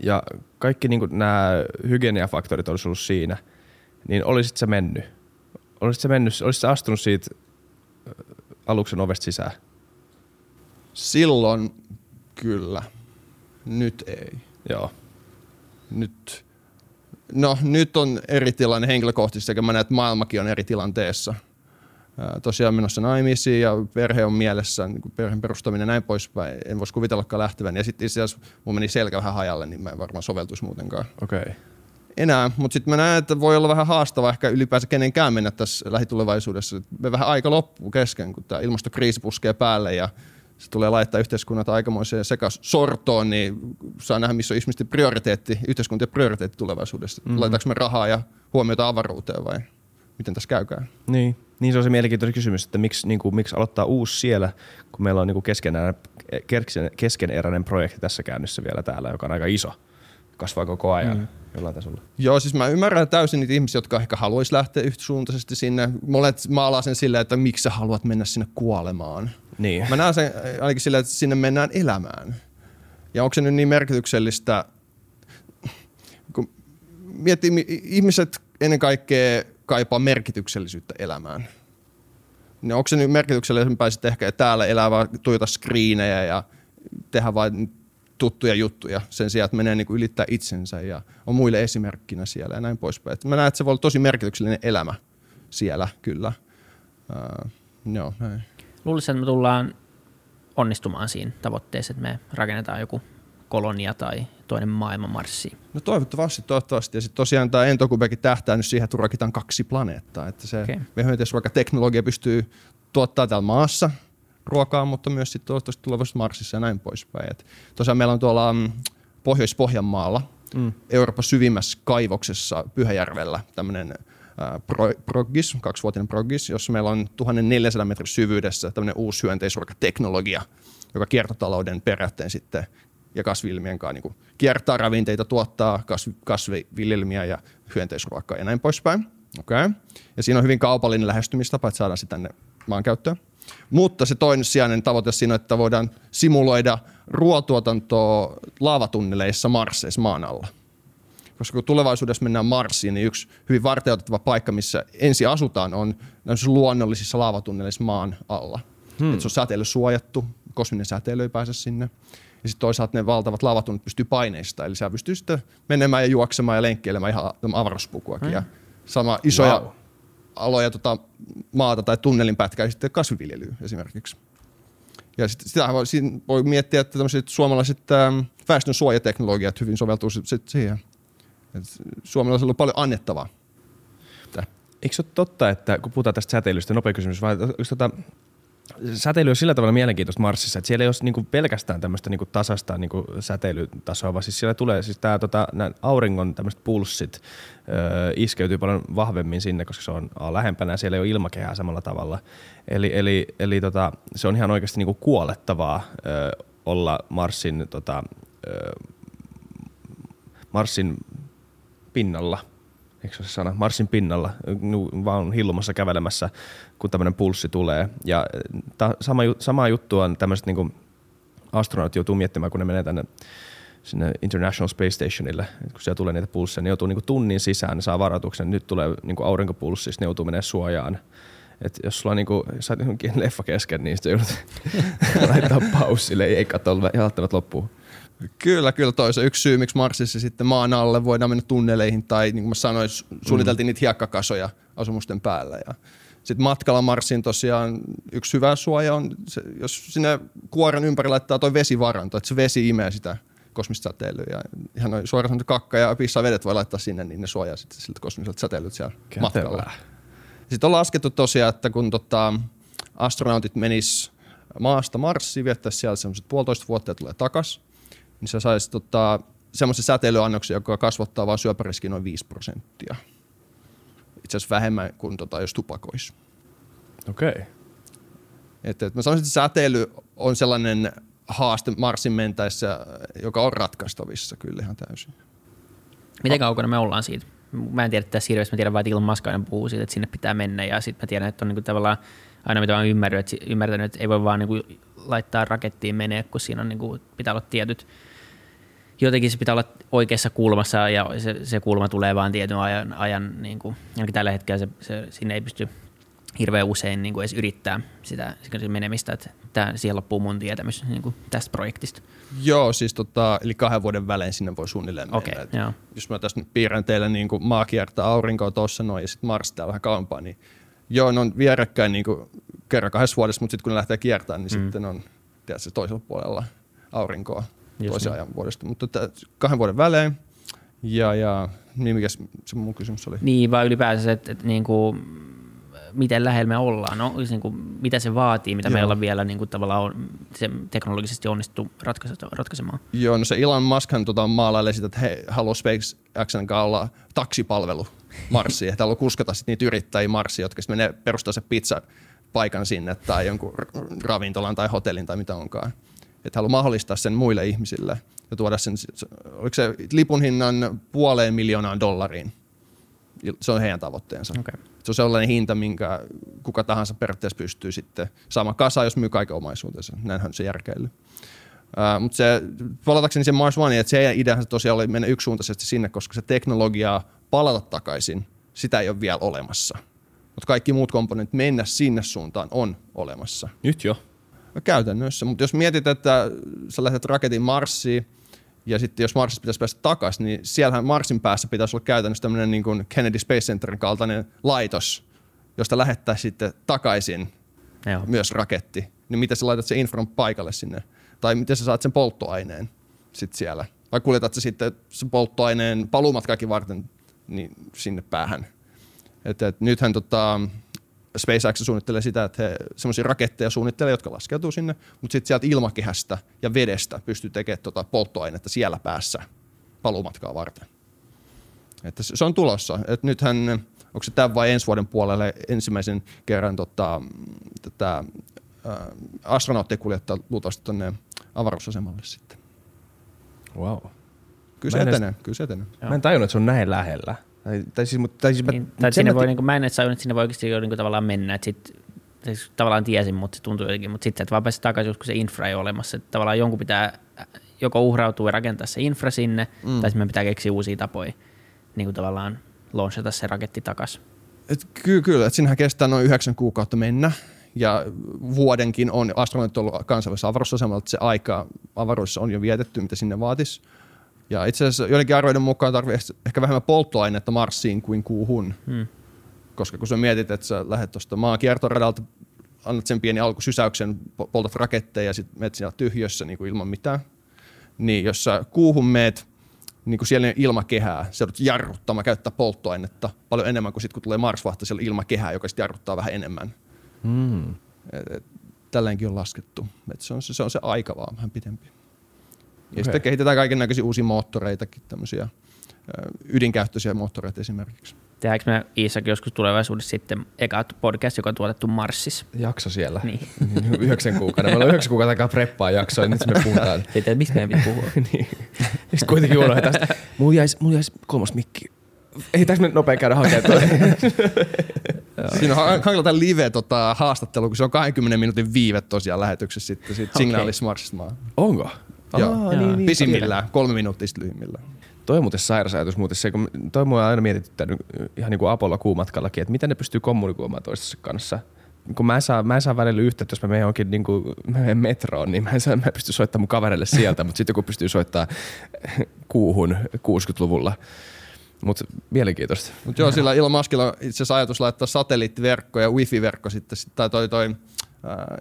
ja kaikki niin nämä hygieniafaktorit olisi ollut siinä, niin olisit se mennyt? Olisit se mennyt, olisit se astunut siitä aluksen ovesta sisään? Silloin kyllä. Nyt ei. Joo. Nyt, no nyt on eri tilanne henkilökohtaisesti sekä mä näen, että maailmakin on eri tilanteessa – tosiaan menossa naimisiin ja perhe on mielessä, niin kuin perheen perustaminen ja näin poispäin. En voisi kuvitellakaan lähtevän. Ja sitten itse asiassa mun meni selkä vähän hajalle, niin mä en varmaan soveltuisi muutenkaan. Okei. Okay. Enää, mutta sitten mä näen, että voi olla vähän haastava ehkä ylipäänsä kenenkään mennä tässä lähitulevaisuudessa. Me vähän aika loppuu kesken, kun tämä ilmastokriisi puskee päälle ja se tulee laittaa yhteiskunnat aikamoiseen sekas sortoon, niin saa nähdä, missä on ihmisten prioriteetti, yhteiskuntien prioriteetti tulevaisuudessa. Mm-hmm. Laitaanko me rahaa ja huomiota avaruuteen vai miten tässä käykään? Niin. Niin se on se mielenkiintoinen kysymys, että miksi, niin kuin, miksi aloittaa uusi siellä, kun meillä on niin kuin keskeneräinen projekti tässä käynnissä vielä täällä, joka on aika iso. Kasvaa koko ajan mm. jollain tasolla. Joo, siis mä ymmärrän täysin niitä ihmisiä, jotka ehkä haluaisi lähteä yhtäsuuntaisesti sinne. Monet maalaa sen silleen, että miksi sä haluat mennä sinne kuolemaan. Niin. Mä näen sen ainakin silleen, että sinne mennään elämään. Ja onko se nyt niin merkityksellistä, kun miettii, ihmiset ennen kaikkea kaipaa merkityksellisyyttä elämään. Niin onko se nyt merkityksellisempää sitten ehkä, että täällä elää vaan tuijota screenejä ja tehdä vain tuttuja juttuja sen sijaan, että menee niin kuin ylittää itsensä ja on muille esimerkkinä siellä ja näin poispäin. Että mä näen, että se voi olla tosi merkityksellinen elämä siellä kyllä. Uh, joo, näin. Luulisin, että me tullaan onnistumaan siinä tavoitteessa, että me rakennetaan joku kolonia tai toinen maailman marssi. No toivottavasti, toivottavasti. Ja sitten tosiaan tämä Entokubekin tähtää nyt siihen, että rakitaan kaksi planeettaa. Että se okay. teknologia pystyy tuottaa täällä maassa ruokaa, mutta myös sitten toivottavasti tulevaisuudessa Marsissa ja näin poispäin. Et tosiaan meillä on tuolla mm, Pohjois-Pohjanmaalla mm. Euroopan syvimmässä kaivoksessa Pyhäjärvellä tämmöinen pro, proggis, kaksivuotinen proggis, jossa meillä on 1400 metrin syvyydessä tämmöinen uusi hyönteisurkateknologia, joka kiertotalouden periaatteen sitten ja kasvilmien kanssa niin kiertää ravinteita, tuottaa kasv, kasviviljelmiä ja hyönteisruokaa ja näin poispäin. Okay. Ja siinä on hyvin kaupallinen lähestymistapa, että saadaan sitä tänne maankäyttöön. Mutta se toinen sijainen tavoite siinä on, että voidaan simuloida ruoatuotantoa laavatunneleissa Marsseissa maan alla. Koska kun tulevaisuudessa mennään Marsiin, niin yksi hyvin varteutettava paikka, missä ensi asutaan, on luonnollisissa laavatunneleissa maan alla. Hmm. Et se on säteily suojattu, kosminen säteily ei pääse sinne. Ja sitten toisaalta ne valtavat lavatunnit pystyy paineista, eli siellä pystyy sitten menemään ja juoksemaan ja lenkkeilemään ihan avaruuspukuakin. Hmm. Ja sama isoja wow. aloja tota, maata tai tunnelin pätkää sitten kasviviljelyä esimerkiksi. Ja sit, sitä voi, voi miettiä, että tämmöiset suomalaiset ähm, väestön suojateknologiat hyvin soveltuu sit, sit siihen. Et suomalaisilla on paljon annettavaa. Eikö se ole totta, että kun puhutaan tästä säteilystä, nopea kysymys, vai onko tota, säteily on sillä tavalla mielenkiintoista Marsissa, että siellä ei ole niinku pelkästään tämmöistä niinku tasasta niinku säteilytasoa, vaan siis siellä tulee siis tää, tota, auringon tämmöiset pulssit ö, iskeytyy paljon vahvemmin sinne, koska se on a, lähempänä ja siellä ei ole ilmakehää samalla tavalla. Eli, eli, eli tota, se on ihan oikeasti niinku kuolettavaa ö, olla Marsin, tota, ö, Marsin pinnalla – eikö se sana, Marsin pinnalla, vaan hillumassa kävelemässä, kun tämmöinen pulssi tulee. Ja ta, sama, sama juttu on tämmöiset niin astronautit joutuu miettimään, kun ne menee tänne sinne International Space Stationille, kun siellä tulee niitä pulsseja, ne joutuu niin tunnin sisään, ne saa varoituksen, nyt tulee niin aurinkopulssi, ne joutuu menemään suojaan. Et jos sulla on niinku, sä johonkin leffa kesken, niin sitten joudut laittaa paussille, ei katso välttämättä loppuun. Kyllä, kyllä toi se yksi syy, miksi Marsissa sitten maan alle voidaan mennä tunneleihin tai niin kuin mä sanoin, suunniteltiin mm. niitä hiekkakasoja asumusten päällä. Ja sitten matkalla Marsiin tosiaan yksi hyvä suoja on, se, jos sinne kuoren ympäri laittaa toi vesivaranto, että se vesi imee sitä kosmista säteilyä. Ja ihan noin suoraan kakka ja pissa vedet voi laittaa sinne, niin ne suojaa sitten siltä kosmiselta säteilyt siellä Kätevää. matkalla. Sitten on laskettu tosiaan, että kun tota, astronautit menis maasta Marsiin, viettäisi siellä semmoiset puolitoista vuotta ja tulee takaisin, niin sä saisit tota, semmoisen säteilyannoksen, joka kasvattaa vain syöpäriskiä noin 5 prosenttia. Itse asiassa vähemmän kuin tota, jos tupakoisi. Okei. Okay. Et, et mä sanoisin, että säteily on sellainen haaste Marsin mentäessä, joka on ratkaistavissa kyllä ihan täysin. Miten kaukana me ollaan siitä? Mä en tiedä tässä hirveästi, mä tiedän vain, että Elon Musk aina puhuu siitä, että sinne pitää mennä ja sitten mä tiedän, että on niinku tavallaan aina mitä mä ymmärrän, että, ymmärtänyt, että ei voi vaan niinku laittaa rakettiin menee, kun siinä on niinku, pitää olla tietyt jotenkin se pitää olla oikeassa kulmassa ja se, se kulma tulee vaan tietyn ajan, ajan niin kuin, tällä hetkellä se, se, sinne ei pysty hirveän usein niin kuin edes yrittää sitä, sitä menemistä, että tämä, siihen loppuu mun tietämys niin kuin tästä projektista. Joo, siis tota, eli kahden vuoden välein sinne voi suunnilleen okay, mennä. Joo. Jos mä tässä nyt piirrän teille niin kuin maa kiertää aurinkoa tuossa noin ja sitten Mars täällä vähän kauempaa, niin joo, ne on vierekkäin niin kuin kerran kahdessa vuodessa, mutta sitten kun ne lähtee kiertämään, niin mm. sitten on tiedätkö, toisella puolella aurinkoa toisen ajan vuodesta. Mutta kahden vuoden välein. Ja, ja niin mikä se mun kysymys oli? Niin, vai ylipäänsä, että, että niin kuin, miten lähellä me ollaan, no, siis niin kuin, mitä se vaatii, mitä Joo. meillä on vielä niin kuin, tavallaan on, se teknologisesti onnistu ratkaisemaan. Joo, no se Elon Muskhan tota, maalailee sitä, että he haluaa SpaceXn kanssa olla taksipalvelu Marsiin, että haluaa kuskata sit niitä yrittäjiä Marsiin, jotka sitten menee perustaa se pizza paikan sinne tai jonkun ravintolan tai hotellin tai mitä onkaan että haluaa mahdollistaa sen muille ihmisille ja tuoda sen, oliko se lipun hinnan puoleen miljoonaan dollariin. Se on heidän tavoitteensa. Okay. Se on sellainen hinta, minkä kuka tahansa periaatteessa pystyy sitten saamaan kasaan, jos myy kaiken omaisuutensa. Näinhän se järkeily. Uh, mutta se, palatakseni sen Mars One, että se ideahan tosiaan oli mennä yksisuuntaisesti sinne, koska se teknologia palata takaisin, sitä ei ole vielä olemassa. Mutta kaikki muut komponentit mennä sinne suuntaan on olemassa. Nyt jo. No käytännössä, mutta jos mietit, että sä lähdet raketin Marsiin, ja sitten jos Marsista pitäisi päästä takaisin, niin siellähän Marsin päässä pitäisi olla käytännössä tämmöinen niin kuin Kennedy Space Centerin kaltainen laitos, josta lähettäisiin sitten takaisin Joo. myös raketti. Niin miten sä laitat sen infran paikalle sinne? Tai miten sä saat sen polttoaineen sitten siellä? Vai kuljetat sä sitten sen polttoaineen paluumatkaakin varten niin sinne päähän? Et, et nythän tota, SpaceX suunnittelee sitä, että he semmoisia raketteja suunnittelee, jotka laskeutuu sinne, mutta sitten sieltä ilmakehästä ja vedestä pystyy tekemään tota polttoainetta siellä päässä paluumatkaa varten. Että se on tulossa. Et nythän, onko se tämän vai ensi vuoden puolelle ensimmäisen kerran tota, tätä astronauttia kuljettaa luultavasti tuonne avaruusasemalle sitten. Wow. Kyllä se etenee, kyllä se etenee. Mä en tajunnut, että se on näin lähellä. Tai, tai siis, mutta, tai siis mä, Niin, tai sinne voi, niin kuin, mä en edes että sinne voi oikeasti jo, niin kuin, tavallaan mennä. Että sit, siis, tavallaan tiesin, mutta se tuntuu jotenkin. Mutta sitten että vaan pääsit takaisin, kun se infra ei ole olemassa. Että tavallaan jonkun pitää äh, joko uhrautua ja rakentaa se infra sinne, mm. tai sitten pitää keksiä uusia tapoja niin kuin tavallaan launchata se raketti takaisin. Et ky- kyllä, että sinähän kestää noin yhdeksän kuukautta mennä. Ja vuodenkin on astronautit ollut kansainvälisessä avaruusasemalla, että se aika avaruudessa on jo vietetty, mitä sinne vaatisi. Ja itse asiassa joidenkin arvioiden mukaan tarvitsee ehkä vähemmän polttoainetta Marsiin kuin kuuhun. Hmm. Koska kun sä mietit, että sä lähdet tuosta maan kiertoradalta, annat sen pieni alkusysäyksen, po- poltat raketteja ja sitten menet siellä tyhjössä niin kuin ilman mitään. Niin jos sä kuuhun meet, niin kuin siellä ei ole ilmakehää, se joudut jarruttamaan, käyttää polttoainetta paljon enemmän kuin sitten kun tulee Mars-vahta siellä ilmakehää, joka sitten jarruttaa vähän enemmän. mm. Et, et, tälleenkin on laskettu. Et se, on se, se on se aika vaan vähän pitempi. Ja Okei. sitten kehitetään kaiken näköisiä uusia moottoreitakin, tämmöisiä ydinkäyttöisiä moottoreita esimerkiksi. Tehdäänkö me Iisakin joskus tulevaisuudessa sitten eka podcast, joka on tuotettu Marsissa? Jakso siellä. Niin. yhdeksän kuukauden. Meillä on yhdeksän kuukauden aikaa preppaa jaksoa, ja nyt me puhutaan. Sitten, että mistä meidän pitää puhua? niin. Sitten kuitenkin unohdetaan tästä. Mulla jäisi, mulla jäisi kolmas mikki. Ei tässä me nopea käydä hakemaan toi. Siinä on hankala tämä live tota, haastattelu, kun se on 20 minuutin viive tosiaan lähetyksessä sitten siitä Okei. signaalista Marsista maan. Onko? Joo. Niin, niin. Pisimmillään, kolme minuuttia sitten lyhyimmillään. Toi on muuten sairas ajatus muuten se, kun toi mua on aina mietityttänyt ihan niin kuin Apollo kuumatkallakin, että miten ne pystyy kommunikoimaan toistensa kanssa. Kun mä en saa, mä en saa välillä yhteyttä, jos mä menen johonkin niin kuin, mä menen metroon, niin mä en, saa, mä en pysty soittamaan mun kavereille sieltä, mutta sitten joku pystyy soittamaan kuuhun 60-luvulla. Mutta mielenkiintoista. Mutta joo, sillä Elon Muskilla on itse asiassa ajatus laittaa satelliittiverkko ja wifi-verkko sitten, sit- tai toi, toi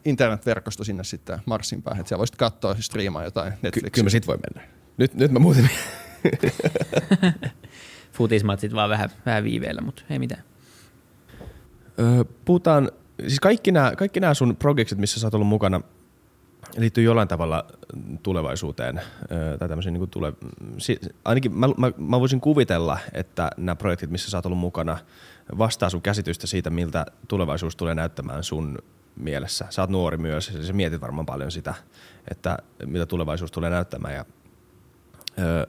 internetverkosto sinne sitten Marsin päähän, että siellä voisit katsoa ja striimaa jotain Ky- Netflixiä. kyllä mä sit voi mennä. Nyt, nyt mä muuten... Futismatsit vaan vähän, vähän viiveellä, mutta ei mitään. Öö, puhutaan, siis kaikki nämä, kaikki nämä sun projektit, missä sä oot ollut mukana, liittyy jollain tavalla tulevaisuuteen. Öö, tai tämmöisen niin tule, si, ainakin mä, mä, mä, voisin kuvitella, että nämä projektit, missä sä oot ollut mukana, vastaa sun käsitystä siitä, miltä tulevaisuus tulee näyttämään sun mielessä. Sä oot nuori myös, ja sä mietit varmaan paljon sitä, että mitä tulevaisuus tulee näyttämään. Ja, öö,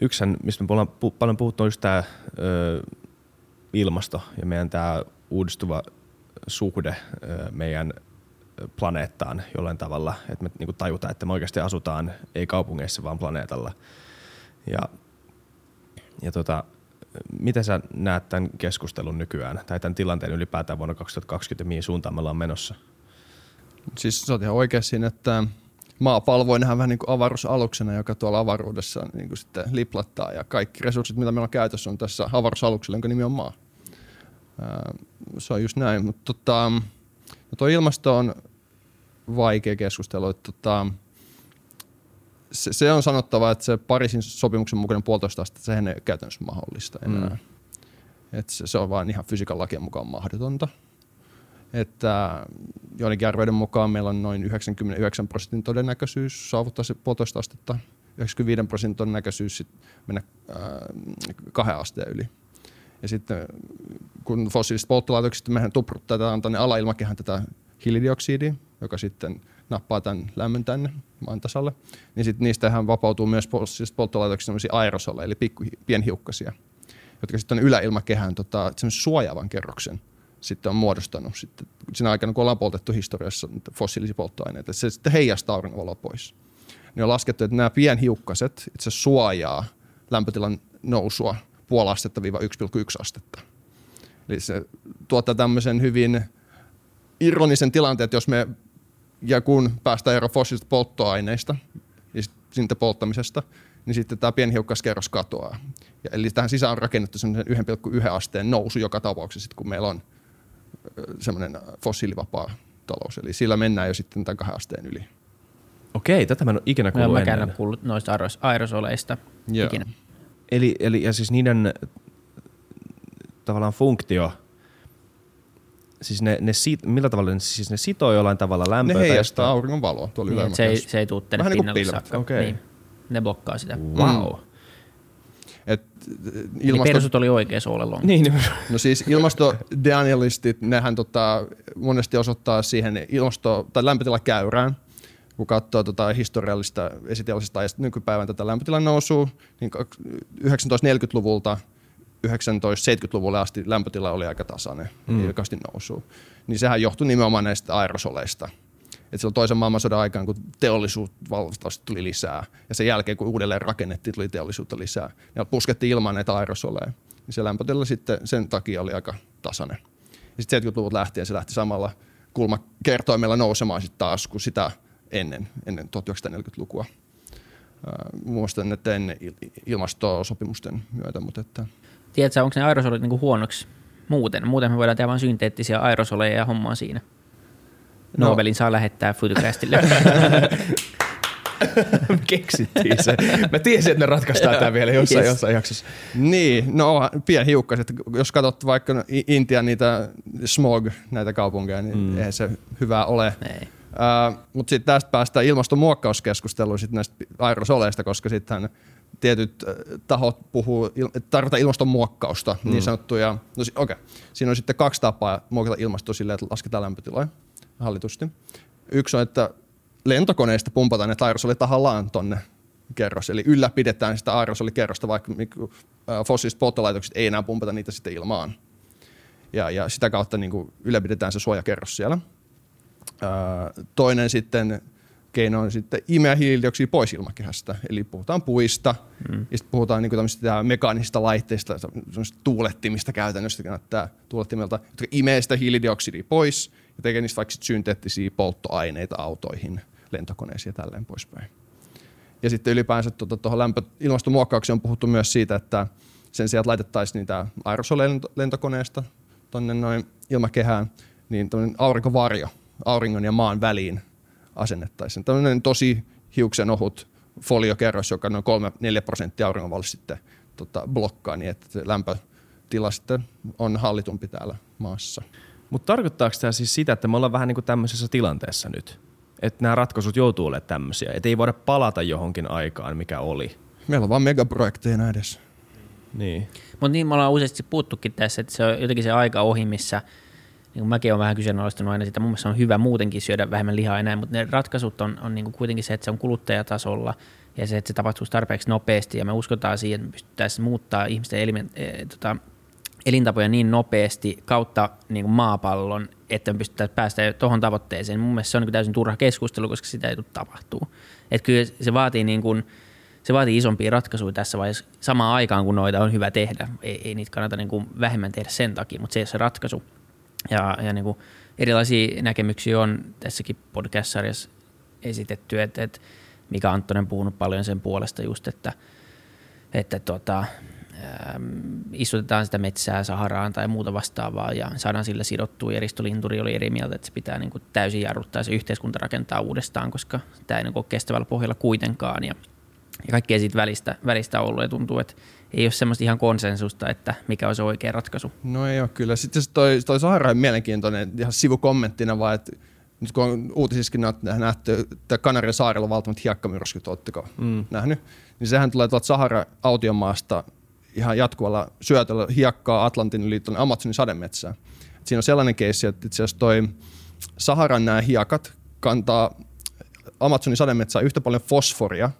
yksän, mistä me ollaan pu- paljon puhuttu, on just tämä ilmasto ja meidän tämä uudistuva suhde ö, meidän planeettaan jollain tavalla, että me niinku tajutaan, että me oikeasti asutaan ei kaupungeissa, vaan planeetalla. Ja, ja tota, miten sä näet tämän keskustelun nykyään, tai tämän tilanteen ylipäätään vuonna 2020, mihin suuntaan me ollaan menossa? Siis sä oot ihan siinä, että maapallo voi nähdä vähän niin kuin avaruusaluksena, joka tuolla avaruudessa niin kuin sitten liplattaa ja kaikki resurssit, mitä meillä on käytössä, on tässä avaruusaluksella, jonka nimi on maa. Se on just näin, mutta tota, no tuo ilmasto on vaikea keskustelu. Että tota, se, se, on sanottava, että se Pariisin sopimuksen mukainen puolitoista astetta, sehän ei ole käytännössä mahdollista enää. Mm. Et se, se on vain ihan fysiikan lakien mukaan mahdotonta että joidenkin arvioiden mukaan meillä on noin 99 prosentin todennäköisyys saavuttaa se puolitoista astetta, 95 prosentin todennäköisyys sit mennä ää, kahden asteen yli. Ja sitten kun fossiiliset polttolaitokset, mehän tupruttaa tätä, tänne alailmakehän tätä hiilidioksidia, joka sitten nappaa tämän lämmön tänne maan tasalle, niin sitten niistähän vapautuu myös fossiilisista polttolaitoksista sellaisia aerosoleja, eli pikku, pienhiukkasia, jotka sitten on yläilmakehän tota, suojaavan kerroksen sitten on muodostanut sitten, siinä aikana, kun ollaan poltettu historiassa fossiilisia polttoaineita, se sitten heijastaa auringonvaloa pois. Niin on laskettu, että nämä pienhiukkaset itse suojaa lämpötilan nousua puoli astetta viiva 1,1 astetta. Eli se tuottaa tämmöisen hyvin ironisen tilanteen, että jos me ja kun päästään eroon fossiilisista polttoaineista ja siitä polttamisesta, niin sitten tämä pienhiukkaskerros katoaa. Ja eli tähän sisään on rakennettu semmoinen 1,1 asteen nousu joka tapauksessa, sit kun meillä on semmoinen fossiilivapaa talous. Eli sillä mennään jo sitten tämän kahden asteen yli. Okei, tätä mä en ole ikinä Mä en kuullut ennen. kuullut noista aeros- aerosoleista Joo. ikinä. Eli, eli ja siis niiden tavallaan funktio, siis ne, ne sit, millä tavalla ne, siis ne sitoo jollain tavalla lämpöä? Ne tai heijastaa auringon valoa tuolla Niin, niin, se, ei, se ei tuu tänne Vähän niin kuin pinnalle pilvet. saakka. Okei. Niin. Ne blokkaa sitä. Wow. Et, Eli ilmasto, persut oli oikeassa all along. Niin, niin. no siis ilmastodenialistit, nehän tota, monesti osoittaa siihen ilmasto- tai lämpötilakäyrään, kun katsoo tota historiallista esiteollisesta ajasta nykypäivän tätä lämpötilan nousua, niin 1940-luvulta 1970-luvulle asti lämpötila oli aika tasainen, mm. ei oikeasti nousu. Niin sehän johtui nimenomaan näistä aerosoleista. Et silloin toisen maailmansodan aikaan, kun teollisuutta tuli lisää, ja sen jälkeen, kun uudelleen rakennettiin, tuli teollisuutta lisää, ja puskettiin ilman näitä aerosoleja, niin se lämpötila sitten sen takia oli aika tasainen. Ja sitten 70-luvut lähtien se lähti samalla kulmakertoimella nousemaan sitten taas kuin sitä ennen, ennen 1940-lukua. Ää, Muistan, että ennen il- ilmastosopimusten myötä, mutta että Tiedätkö, onko ne aerosolit niinku huonoksi muuten? Muuten me voidaan tehdä vain synteettisiä aerosoleja ja hommaa siinä. No. Nobelin saa lähettää Futucastille. keksittiin se. Mä tiesin, että ne ratkaistaan tää vielä jossain, Yes. jossain jaksossa. Niin, no pieni hiukkas, että jos katsot vaikka Intian niitä smog, näitä kaupunkeja, niin mm. eihän se hyvää ole. Ei. Uh, Mutta sitten tästä päästään ilmastonmuokkauskeskusteluun sit näistä aerosoleista, koska sitten tietyt äh, tahot puhuu, että tarvitaan ilmastonmuokkausta, mm. niin sanottuja. No, si- okay. Siinä on sitten kaksi tapaa muokata ilmastoa silleen, että lasketaan lämpötiloja hallitusti. Yksi on, että lentokoneista pumpataan ne aerosolit tahallaan tonne kerros, eli ylläpidetään sitä aerosolikerrosta, vaikka äh, fossiiliset polttolaitokset ei enää pumpata niitä sitten ilmaan. Ja, ja sitä kautta niin kuin ylläpidetään se suojakerros siellä. Ää, Toinen sitten keino on sitten imeä hiilidioksidia pois ilmakehästä. Eli puhutaan puista mm. ja sitten puhutaan niin tämmöisistä mekaanisista laitteista, semmoisista tuulettimista käytännössä, jotka näyttää tuulettimelta, jotka imee sitä hiilidioksidia pois ja tekee niistä vaikka synteettisiä polttoaineita autoihin, lentokoneisiin ja tälleen poispäin. Ja sitten ylipäänsä tuohon tuota, lämpö, ilmastonmuokkaukseen on puhuttu myös siitä, että sen sijaan, että laitettaisiin niitä aerosoleja lento- lentokoneesta tuonne noin ilmakehään, niin tämmöinen aurinkovarjo auringon ja maan väliin asennettaisiin. Tämmöinen tosi hiuksen ohut foliokerros, joka noin 3-4 prosenttia auringonvalosta sitten tota, blokkaa, niin että lämpötila sitten on hallitumpi täällä maassa. Mutta tarkoittaako tämä siis sitä, että me ollaan vähän niin kuin tämmöisessä tilanteessa nyt? Että nämä ratkaisut joutuu olemaan tämmöisiä, että ei voida palata johonkin aikaan, mikä oli. Meillä on vaan megaprojekteja edessä. Niin. Mutta niin me ollaan useasti puuttukin tässä, että se on jotenkin se aika ohi, missä niin mäkin olen vähän kyseenalaistanut aina sitä, mun mielestä on hyvä muutenkin syödä vähemmän lihaa enää, mutta ne ratkaisut on, on niin kuin kuitenkin se, että se on kuluttajatasolla ja se, että se tapahtuisi tarpeeksi nopeasti ja me uskotaan siihen, että me pystyttäisiin muuttaa ihmisten elimen, e, tota, elintapoja niin nopeasti kautta niin kuin maapallon, että me pystyttäisiin päästä tuohon tavoitteeseen. Mun mielestä se on niin täysin turha keskustelu, koska sitä ei tule tapahtuu. Että kyllä se vaatii niin kuin, se vaatii isompia ratkaisuja tässä vaiheessa samaan aikaan, kun noita on hyvä tehdä. Ei, ei niitä kannata niin kuin vähemmän tehdä sen takia, mutta se ei ole se ratkaisu. Ja, ja niin kuin erilaisia näkemyksiä on tässäkin podcast-sarjassa esitetty, että, että Mika Anttonen puhunut paljon sen puolesta just, että, että tota, istutetaan sitä metsää Saharaan tai muuta vastaavaa ja saadaan sillä sidottua. Ja Risto Linturi oli eri mieltä, että se pitää niin kuin täysin jarruttaa ja se yhteiskunta rakentaa uudestaan, koska tämä ei niin ole kestävällä pohjalla kuitenkaan. Ja, ja kaikkea siitä välistä, välistä ollut ja tuntuu, että ei ole semmoista ihan konsensusta, että mikä on se oikea ratkaisu. No ei ole kyllä. Sitten se toi, toi Sahara on mielenkiintoinen ihan sivukommenttina vaan, että nyt kun on uutisissakin nä- nähty, että Kanarian saarella on valtavat hiekkamyrskyt, ootteko mm. nähnyt, niin sehän tulee tuolta Sahara-autiomaasta ihan jatkuvalla syötöllä hiekkaa Atlantin yli tuonne Amazonin sademetsään. Et siinä on sellainen keissi, että itse asiassa toi Saharan nämä hiekat kantaa Amazonin sademetsään yhtä paljon fosforia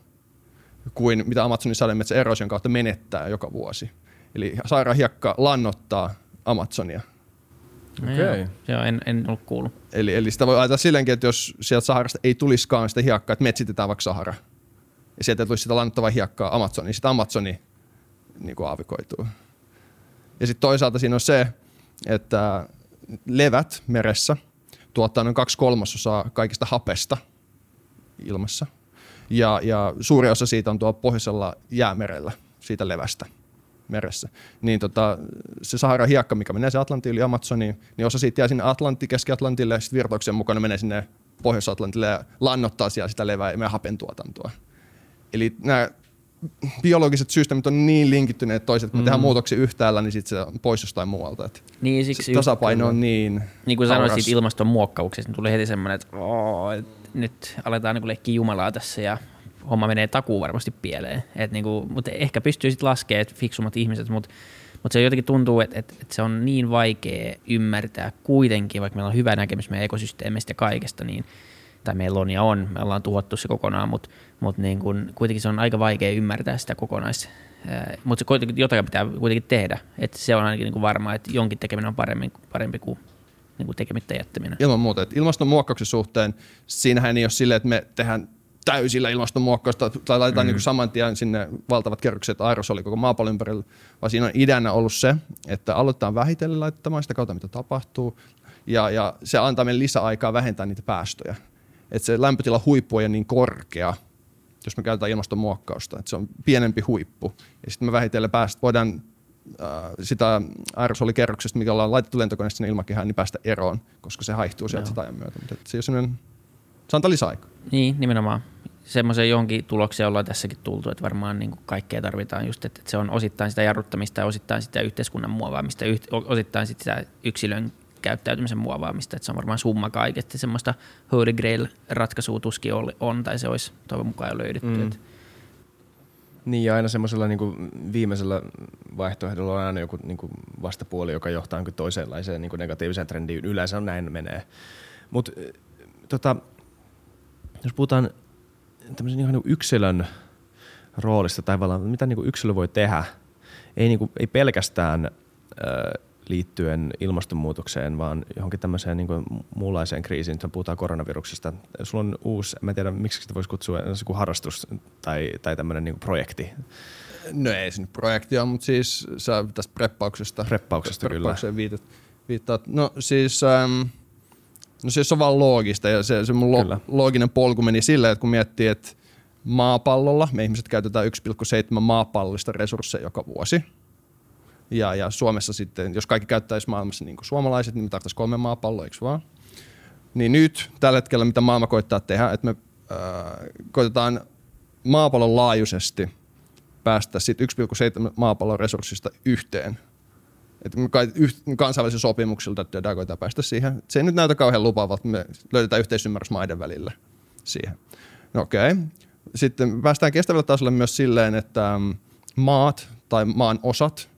kuin mitä Amazonin sademetsä erosion kautta menettää joka vuosi. Eli Saharan hiekka lannottaa Amazonia. Okei. Joo, joo en, en ollut kuullut. Eli, eli sitä voi ajatella silleenkin, että jos sieltä Saharasta ei tulisikaan sitä hiekkaa, että metsitetään vaikka Sahara, ja sieltä ei tulisi sitä lannottavaa hiekkaa Amazoniin, niin sitä Amazoni niin kuin aavikoituu. Ja sitten toisaalta siinä on se, että levät meressä tuottaa noin kaksi kolmasosaa kaikista hapesta ilmassa. Ja, ja suuri osa siitä on tuolla pohjoisella jäämerellä, siitä levästä meressä. Niin tota, se Saharan hiekka, mikä menee se Atlantin yli Amazoniin, niin osa siitä jää sinne Atlantti, Keski-Atlantille, sitten virtauksen mukana menee sinne Pohjois-Atlantille ja lannottaa siellä sitä levää ja meidän hapentuotantoa. Eli nämä biologiset systeemit on niin linkittyneet toiset, että me tehdään muutoksia yhtäällä, niin sitten se on pois jostain muualta. Et Niin, siksi tasapaino on niin Niin kuin sanoit siitä ilmastonmuokkauksesta, niin tuli heti semmoinen, että oo, et nyt aletaan niin leikkiä Jumalaa tässä ja homma menee takuu varmasti pieleen. Et niin kuin, mutta ehkä pystyy sitten laskemaan, että fiksummat ihmiset, mutta mutta se jotenkin tuntuu, että, että, että se on niin vaikea ymmärtää kuitenkin, vaikka meillä on hyvä näkemys meidän ekosysteemistä ja kaikesta, niin, tai meillä on ja on, me ollaan tuhottu se kokonaan, mutta, mutta niin kuin, kuitenkin se on aika vaikea ymmärtää sitä kokonais, mutta se kuitenkin jotain pitää kuitenkin tehdä, että se on ainakin niin kuin varma, että jonkin tekeminen on paremmin, parempi kuin, niin kuin tekemättä jättäminen. Ilman muuta. Että ilmastonmuokkauksen suhteen siinähän ei ole silleen, että me tehdään täysillä ilmastonmuokkausta tai laitetaan mm. niin saman tien sinne valtavat kerrokset aerosoli koko maapallon ympärillä, vaan siinä on ideana ollut se, että aloitetaan vähitellen laittamaan sitä kautta, mitä tapahtuu, ja, ja se antaa meille lisäaikaa vähentää niitä päästöjä. Että se lämpötila huippu ei ole niin korkea, jos me käytetään ilmastonmuokkausta, että se on pienempi huippu, ja sitten me vähitellen päästä, voidaan äh, sitä aerosolikerroksesta, mikä ollaan laitettu lentokoneesta sinne ilmakehään, niin päästä eroon, koska se haihtuu sieltä sitä ajan myötä. Mutta se, on se antaa lisäaikaa. Niin, nimenomaan. Semmoisen jonkin tulokseen ollaan tässäkin tultu, että varmaan niin kuin kaikkea tarvitaan just, että se on osittain sitä jarruttamista ja osittain sitä yhteiskunnan muovaamista, osittain sit sitä yksilön käyttäytymisen muovaamista, että se on varmaan summa kaikesta. Semmoista holy grail ratkaisua tuskin on, tai se olisi toivon mukaan jo löydetty. Mm. Niin ja aina semmoisella niinku viimeisellä vaihtoehdolla on aina joku niinku vastapuoli, joka johtaa jonkin toisenlaiseen niinku negatiiviseen trendiin. Yleensä näin menee. Mutta tota, jos puhutaan tämmöisen ihan niinku yksilön roolista tai tavallaan, mitä niinku yksilö voi tehdä, ei, niinku, ei pelkästään ö, liittyen ilmastonmuutokseen, vaan johonkin tämmöiseen niinku muunlaiseen kriisiin. Nyt puhutaan koronaviruksesta. Sulla on uusi, mä en tiedä miksi sitä voisi kutsua, se joku harrastus tai, tai tämmöinen niinku projekti. No ei se nyt projektia, mutta siis sä tästä preppauksesta. Preppauksesta kyllä. Viitat, viittaat. No siis, ähm, no siis se on vaan loogista ja se, se mun lo, Kyllä. looginen polku meni silleen, että kun miettii, että maapallolla me ihmiset käytetään 1,7 maapallollista resursseja joka vuosi. Ja, ja Suomessa sitten, jos kaikki käyttäisi maailmassa niin kuin suomalaiset, niin me tarvitsisi kolme maapalloa, eikö vaan? Niin nyt tällä hetkellä, mitä maailma koittaa tehdä, että me äh, koitetaan maapallon laajuisesti päästä sit 1,7 maapallon resurssista yhteen. Et me kai yh, kansainvälisillä sopimuksilta työdään koitetaan päästä siihen. Se ei nyt näytä kauhean lupaavalta, me löydetään yhteisymmärrys maiden välillä siihen. No okei. Okay. Sitten päästään kestävälle tasolle myös silleen, että mm, maat tai maan osat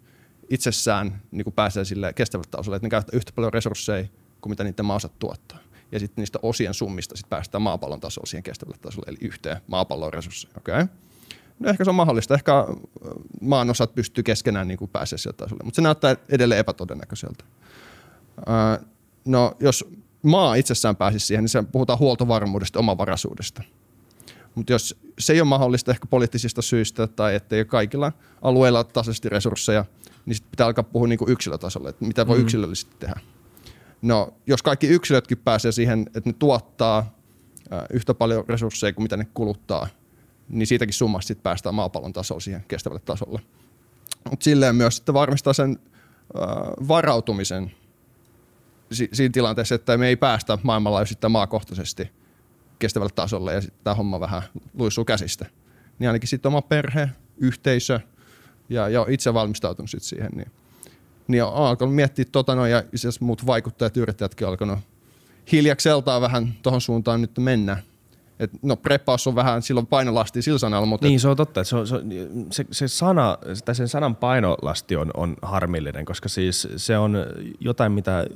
itsessään niin kuin pääsee sille kestävälle tasolle, että ne käyttää yhtä paljon resursseja kuin mitä niiden maaosat tuottaa. Ja sitten niistä osien summista sit päästään maapallon tasolle siihen kestävälle tasolle, eli yhteen maapallon resursseja. Okay. No ehkä se on mahdollista. Ehkä maan osat pystyy keskenään niin pääsemään sieltä tasolle, mutta se näyttää edelleen epätodennäköiseltä. No jos maa itsessään pääsisi siihen, niin se puhutaan huoltovarmuudesta, omavaraisuudesta. Mutta jos se ei ole mahdollista ehkä poliittisista syistä tai ettei kaikilla alueilla tasaisesti resursseja, niin sitten pitää alkaa puhua niinku yksilötasolla, että mitä voi Mm. yksilöllisesti tehdä. No, jos kaikki yksilötkin pääsee siihen, että ne tuottaa ää, yhtä paljon resursseja kuin mitä ne kuluttaa, niin siitäkin summasta sitten päästään maapallon tasolla siihen kestävälle tasolle. Mutta silleen myös sitten varmistaa sen ää, varautumisen si- siinä tilanteessa, että me ei päästä maailmanlaajuisesti tai maakohtaisesti kestävälle tasolle ja sitten tämä homma vähän luisuu käsistä. Niin ainakin sitten oma perhe, yhteisö ja, ja itse valmistautunut sit siihen, niin, niin on alkanut miettiä tota noin ja itse asiassa muut vaikuttajat, yrittäjätkin alkanut hiljakseltaan vähän tuohon suuntaan nyt mennä. Et, no preppaus on vähän silloin painolasti sillä sanalla, mutta Niin, se on totta. Että se, on, se, on- se, se sana, tai sen sanan painolasti on, on harmillinen, koska siis se on jotain, mitä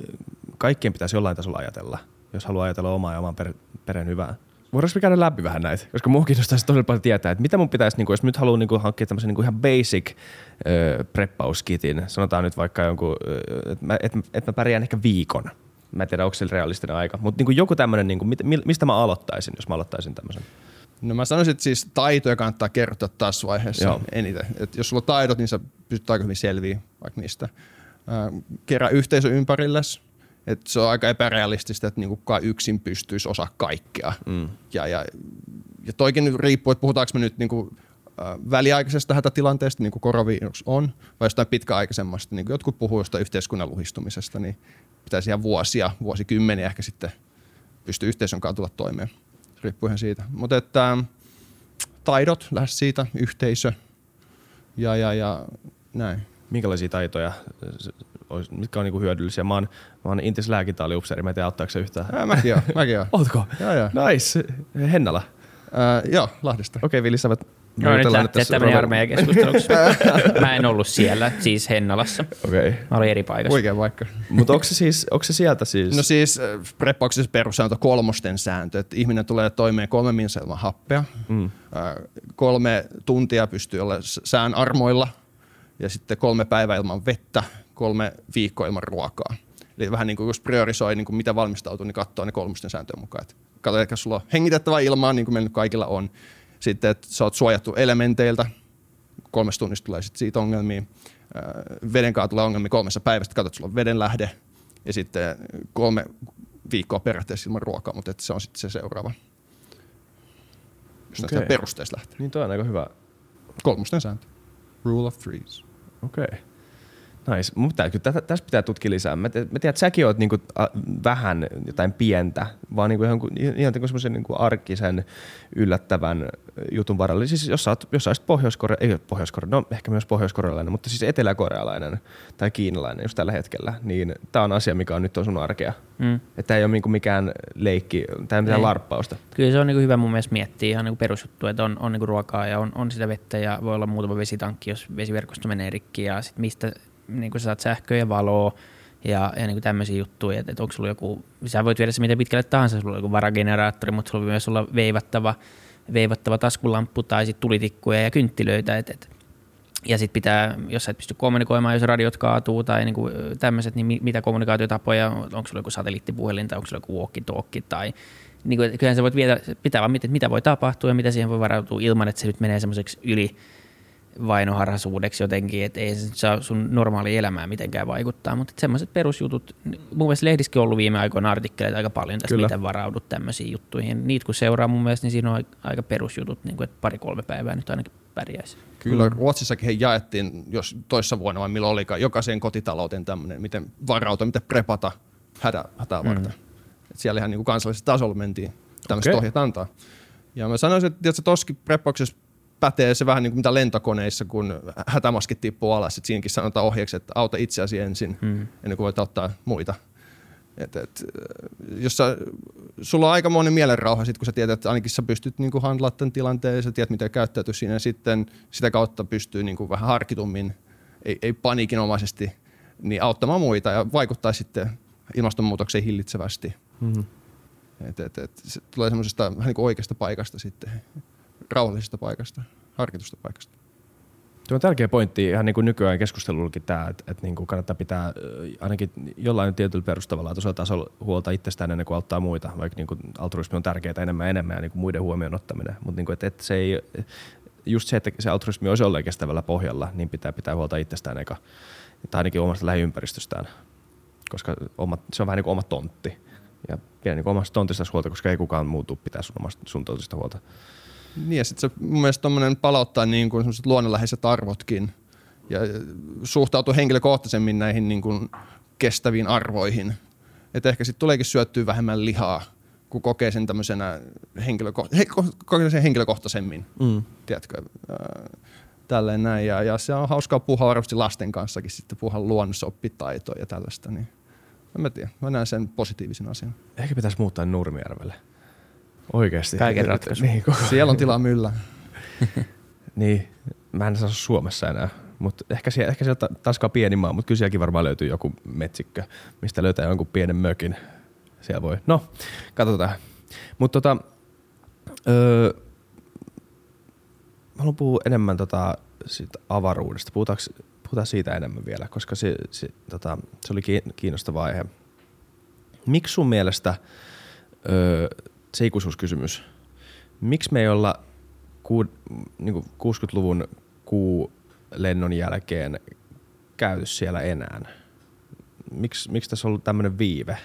kaikkien pitäisi jollain tasolla ajatella, jos haluaa ajatella omaa ja oman per, perheen hyvää. Voidaanko me käydä läpi vähän näitä? Koska mua kiinnostaisi tosi paljon tietää, että mitä mun pitäisi, niin kuin, jos nyt haluaa niin kuin, hankkia tämmöisen niin kuin ihan basic ö, preppauskitin, sanotaan nyt vaikka jonkun, että mä, et, et mä pärjään ehkä viikon. Mä en tiedä, onko se realistinen aika, mutta niin joku tämmöinen, niin kuin, mistä mä aloittaisin, jos mä aloittaisin tämmöisen? No mä sanoisin, että siis taitoja kannattaa kertoa tässä vaiheessa Joo. Eniten. Et jos sulla on taidot, niin sä pystyt aika hyvin selviä vaikka niistä. Ää, kerää yhteisö ympärilles. Et se on aika epärealistista, että niinku kukaan yksin pystyisi osaa kaikkea. Mm. Ja, ja, ja toikin nyt riippuu, että puhutaanko me nyt niinku, väliaikaisesta hätätilanteesta, niin kuin koronavirus on, vai jostain pitkäaikaisemmasta. Niin kuin jotkut puhuu jostain yhteiskunnan luhistumisesta, niin pitäisi ihan vuosia, vuosikymmeniä ehkä sitten pystyy yhteisön kanssa tulla toimeen. Riippuu ihan siitä. Mutta että taidot, lähes siitä, yhteisö ja, ja, ja näin. Minkälaisia taitoja, ois- mitkä on niinku hyödyllisiä? Mä oon, mä oon Intis lääkintaaliupseeri, mä en tiedä auttaako se yhtään. Ää, mäkin oon, mäkin oon. Ootko? Joo, joo. Nice. Hennala. Ää, joo, Lahdesta. Okei, Vili, sä voit No nyt lähtee tässä tämmöinen Rover- armeijan keskusteluksi. Mä en ollut siellä, siis Hennalassa. Okei. Okay. Mä olin eri paikassa. Huikea vaikka. Mutta onko se siis, onko se sieltä siis? No siis äh, preppauksessa perussääntö kolmosten sääntö, että ihminen tulee toimeen kolme minuuttia ilman happea, Mm. Äh, kolme tuntia pystyy olla sään armoilla ja sitten kolme päivää ilman vettä, kolme viikkoa ilman ruokaa. Eli vähän niin kuin jos priorisoi niin kuin mitä valmistautuu, niin katsoo ne kolmosten sääntöjen mukaan. Että Katso, että sulla on hengitettävä ilmaa, niin kuin meillä nyt kaikilla on. Sitten, että sä oot suojattu elementeiltä, kolmesta tunnista tulee sitten siitä ongelmia. Äh, Veden kanssa tulee ongelmia kolmessa päivästä, katsot, että sulla on veden lähde. Ja sitten kolme viikkoa periaatteessa ilman ruokaa, mutta että se on sitten se seuraava. Jos Okei. perusteista lähtee. Niin toi on aika hyvä. Kolmosten sääntö. Rule of threes. Okei. Okay. Nice. Mun pitää, kyllä tässä pitää tutkia lisää. Mä, te, mä tiedän, että säkin oot niinku, a, vähän jotain pientä, vaan niinku ihan, kuin- ihan niinku semmoisen niinku arkisen yllättävän jutun varalla. Siis jos sä, oot, jos sä olisit Pohjois-Korea, ei ole Pohjois-Korea, no ehkä myös pohjois-korealainen, mutta siis eteläkorealainen tai kiinalainen just tällä hetkellä, niin tämä on asia, mikä on nyt on sun arkea. Mm. Että ei ole niinku mikään leikki, tämä ei mitään Ei. larppausta. Kyllä se on niin hyvä mun mielestä miettiä ihan niin perusjuttu, että on, on niin ruokaa ja on, on sitä vettä ja voi olla muutama vesitankki, jos vesiverkosto menee rikki ja sit mistä niin sä saat sähköä ja valoa ja, ja niin tämmöisiä juttuja, että, että onko sulla joku, sä voit viedä se miten pitkälle tahansa, sulla on joku varageneraattori, mutta sulla voi myös olla veivattava, veivattava taskulamppu tai sitten tulitikkuja ja kynttilöitä, et, et, ja sitten pitää, jos sä et pysty kommunikoimaan, jos radiot kaatuu tai niinku tämmöiset, niin mi- mitä kommunikaatiotapoja, onko sulla joku satelliittipuhelin tai onko sulla joku walkie-talkie tai niin kuin, kyllähän sä voit viedä, pitää vaan miettiä, että mitä voi tapahtua ja mitä siihen voi varautua ilman, että se nyt menee semmoiseksi yli vainoharhaisuudeksi jotenkin, että ei se saa sun normaali elämään mitenkään vaikuttaa, mutta semmoiset perusjutut, mun mielestä lehdissäkin on ollut viime aikoina artikkeleita aika paljon tästä, Kyllä. miten varaudut tämmöisiin juttuihin. Niitä kun seuraa mun mielestä, niin siinä on aika perusjutut, niin kuin, että pari-kolme päivää nyt ainakin pärjäisi. Kyllä mm. Ruotsissakin he jaettiin, jos toissa vuonna vai milloin olikaan, jokaiseen kotitalouteen tämmöinen, miten varautua, miten prepata hätä, hätää varten. Mm. Et siellä ihan niin kuin kansallisella tasolla mentiin tämmöiset okay. ohjeet antaa. Ja mä sanoisin, että tiedätkö, tossakin preppauksessa pätee se vähän niin kuin mitä lentokoneissa, kun hätämaskit tippuu alas. Et siinäkin sanotaan ohjeeksi, että auta itseäsi ensin, mm. ennen kuin voit auttaa muita. Et, et, jos sä, sulla on aika monen mielenrauha, sit, kun sä tiedät, että ainakin sä pystyt niinku handlaamaan tämän tilanteen ja sä tiedät, miten käyttäytyy siinä. Ja sitten sitä kautta pystyy niinku vähän harkitummin, ei, ei paniikinomaisesti, niin auttamaan muita ja vaikuttaa sitten ilmastonmuutokseen hillitsevästi. Mm-hmm. Et, et, et, se tulee semmoisesta vähän niin oikeasta paikasta sitten, rauhallisesta paikasta, harkitusta paikasta. Tuo on tärkeä pointti ihan niin kuin nykyään keskustelullakin tämä, että, että niin kuin kannattaa pitää ainakin jollain tietyllä perustavanlaatuisella tasolla huolta itsestään ennen kuin auttaa muita, vaikka niin kuin altruismi on tärkeää enemmän ja enemmän ja niin kuin muiden huomioon ottaminen. Mutta niin kuin, että, että se ei, just se, että se altruismi olisi olleen kestävällä pohjalla, niin pitää pitää huolta itsestään eka, tai ainakin omasta lähiympäristöstään, koska oma, se on vähän niin kuin oma tontti. Ja pidä niin omasta tontista huolta, koska ei kukaan muutu pitää sun, omasta, sun tontista huolta. Niin ja sitten se mun mielestä tommonen palauttaa niin kuin luonnonläheiset arvotkin ja suhtautuu henkilökohtaisemmin näihin niin kuin kestäviin arvoihin. Että ehkä sitten tuleekin syöttyä vähemmän lihaa, kun kokee sen tämmöisenä henkilöko- he, ko- kokee sen henkilökohtaisemmin, Mm. tiedätkö, ää, tälleen näin. Ja, ja se on hauskaa puhua varmasti lasten kanssakin sitten, puhua luonnossa oppitaitoja ja tällaista, niin en mä tiedä, mä näen sen positiivisen asian. Ehkä pitäisi muuttaa Nurmijärvelle. Oikeasti. Kaiken ratkaisu. Niin, koko, Siellä on tilaa myllä. niin, mä en saa Suomessa enää. Mutta ehkä, siellä, ehkä sieltä Tanska on pieni maa, mutta kyllä sielläkin varmaan löytyy joku metsikkö, mistä löytää jonkun pienen mökin. Siellä voi. No, katsotaan. Mutta tota, öö, mä haluan puhua enemmän tota, siitä avaruudesta. Puhutaanko, puhutaan siitä enemmän vielä, koska se, se, tota, se oli ki- kiinnostava aihe. Miksi sun mielestä, öö, se ikuisuuskysymys, miksi me ei olla ku, niin 60-luvun kuulennon jälkeen käyty siellä enää? Miks, miksi tässä on ollut tämmöinen viive?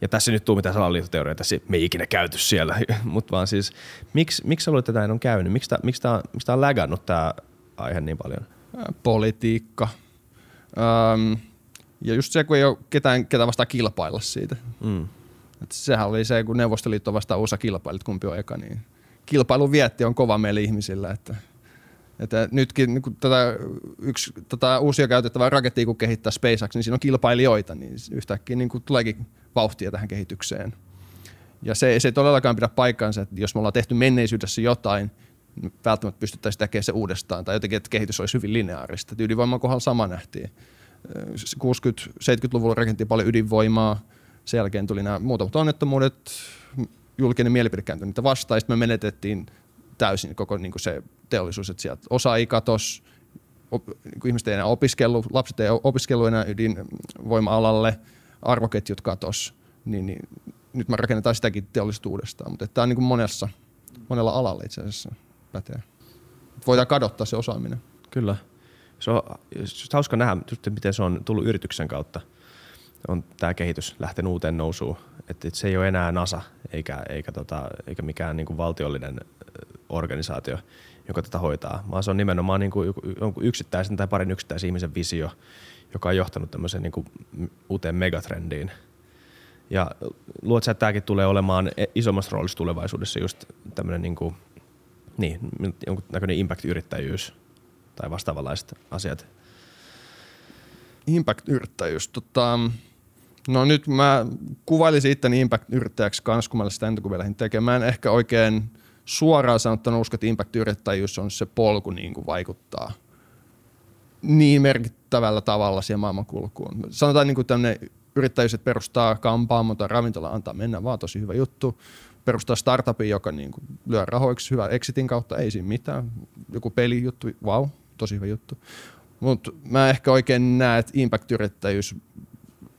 Ja tässä nyt tule mitään salaliittoteorioita, tässä me ei ikinä käyty siellä, mutta vaan siis, miksi, miksi sä luulet, että näin on käynyt? Miksi tämä miksi tää, miksi tää on lägannut tämä aihe niin paljon? Politiikka. Öm, ja just se, kun ei ole ketään, ketä vastaan kilpailla siitä. Mm. Et sehän oli se, kun Neuvostoliitto vastaan USA kilpailit, kumpi on eka, niin kilpailun vietti on kova meille ihmisillä, että, että nytkin niin kun tätä, yksi, tätä uusia käytettävää rakettia kun kehittää SpaceX, niin siinä on kilpailijoita, niin yhtäkkiä niin tuleekin vauhtia tähän kehitykseen. Ja se, se ei todellakaan pidä paikkaansa, että jos me ollaan tehty menneisyydessä jotain, niin välttämättä pystyttäisiin tekemään se uudestaan, tai jotenkin, että kehitys olisi hyvin lineaarista. Ydinvoiman kohdalla sama nähtiin. 60-70-luvulla rakennettiin paljon ydinvoimaa, sen jälkeen tuli nämä muutamat onnettomuudet, julkinen mielipide kääntyi niitä vastaan, sitten me menetettiin täysin koko niin kuin se teollisuus, että sieltä osa ei katos, op, niin ihmiset ei enää opiskellut, lapset ei opiskellut enää ydinvoima-alalle, arvoketjut katos, niin, niin nyt me rakennetaan sitäkin teollisuutta uudestaan, mutta tämä on niin kuin monessa, monella alalla itse asiassa pätee. Voidaan kadottaa se osaaminen. Kyllä. Se on, se on hauska nähdä, miten se on tullut yrityksen kautta. On tämä kehitys lähtenyt uuteen nousuun. Että et se ei ole enää NASA eikä, eikä, tota, eikä mikään niin kuin valtiollinen organisaatio, joka tätä hoitaa, vaan se on nimenomaan niin kuin yksittäisen tai parin yksittäisen ihmisen visio, joka on johtanut tämmöiseen niin kuin uuteen megatrendiin. Ja luot sä, että tämäkin tulee olemaan e-, isommassa roolissa tulevaisuudessa just tämmöinen niin kuin, niin, jonkun näköinen impact-yrittäjyys tai vastaavanlaiset asiat. Impact-yrittäjyys. Tota, no nyt mä kuvailisin itteni impact-yrittäjäksi kanssa, kun mä sitä ennen kuin vielä tekemään. Ehkä oikein suoraan sanottuna uskon, että impact-yrittäjyys on se polku niin kuin vaikuttaa niin merkittävällä tavalla siihen maailmankulkuun. Sanotaan niin kuin tämmöinen yrittäjyys, että perustaa kampaamo tai ravintola, antaa mennä vaan, tosi hyvä juttu. Perustaa startupin, joka niin kuin lyö rahoiksi, hyvä exitin kautta, ei siinä mitään. Joku pelijuttu, wow, tosi hyvä juttu. Mutta mä ehkä oikein näe, että impact-yrittäjyys,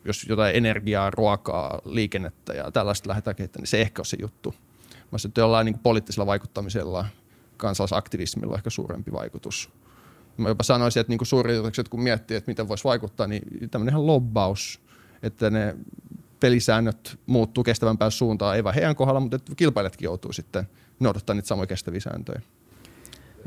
jos jotain energiaa, ruokaa, liikennettä ja tällaista lähdetään kehittämään, niin se ehkä on se juttu. Mä sitten jollain niin poliittisella vaikuttamisella, kansalaisaktivismilla on ehkä suurempi vaikutus. Mä jopa sanoisin, että niin suuryritykset kun miettii, että miten voisi vaikuttaa, niin tämmöinen lobbaus, että ne pelisäännöt muuttuu kestävämpään suuntaan, ei vain heidän kohdalla, mutta kilpailijatkin joutuu sitten noudattaa niitä samoja kestäviä sääntöjä.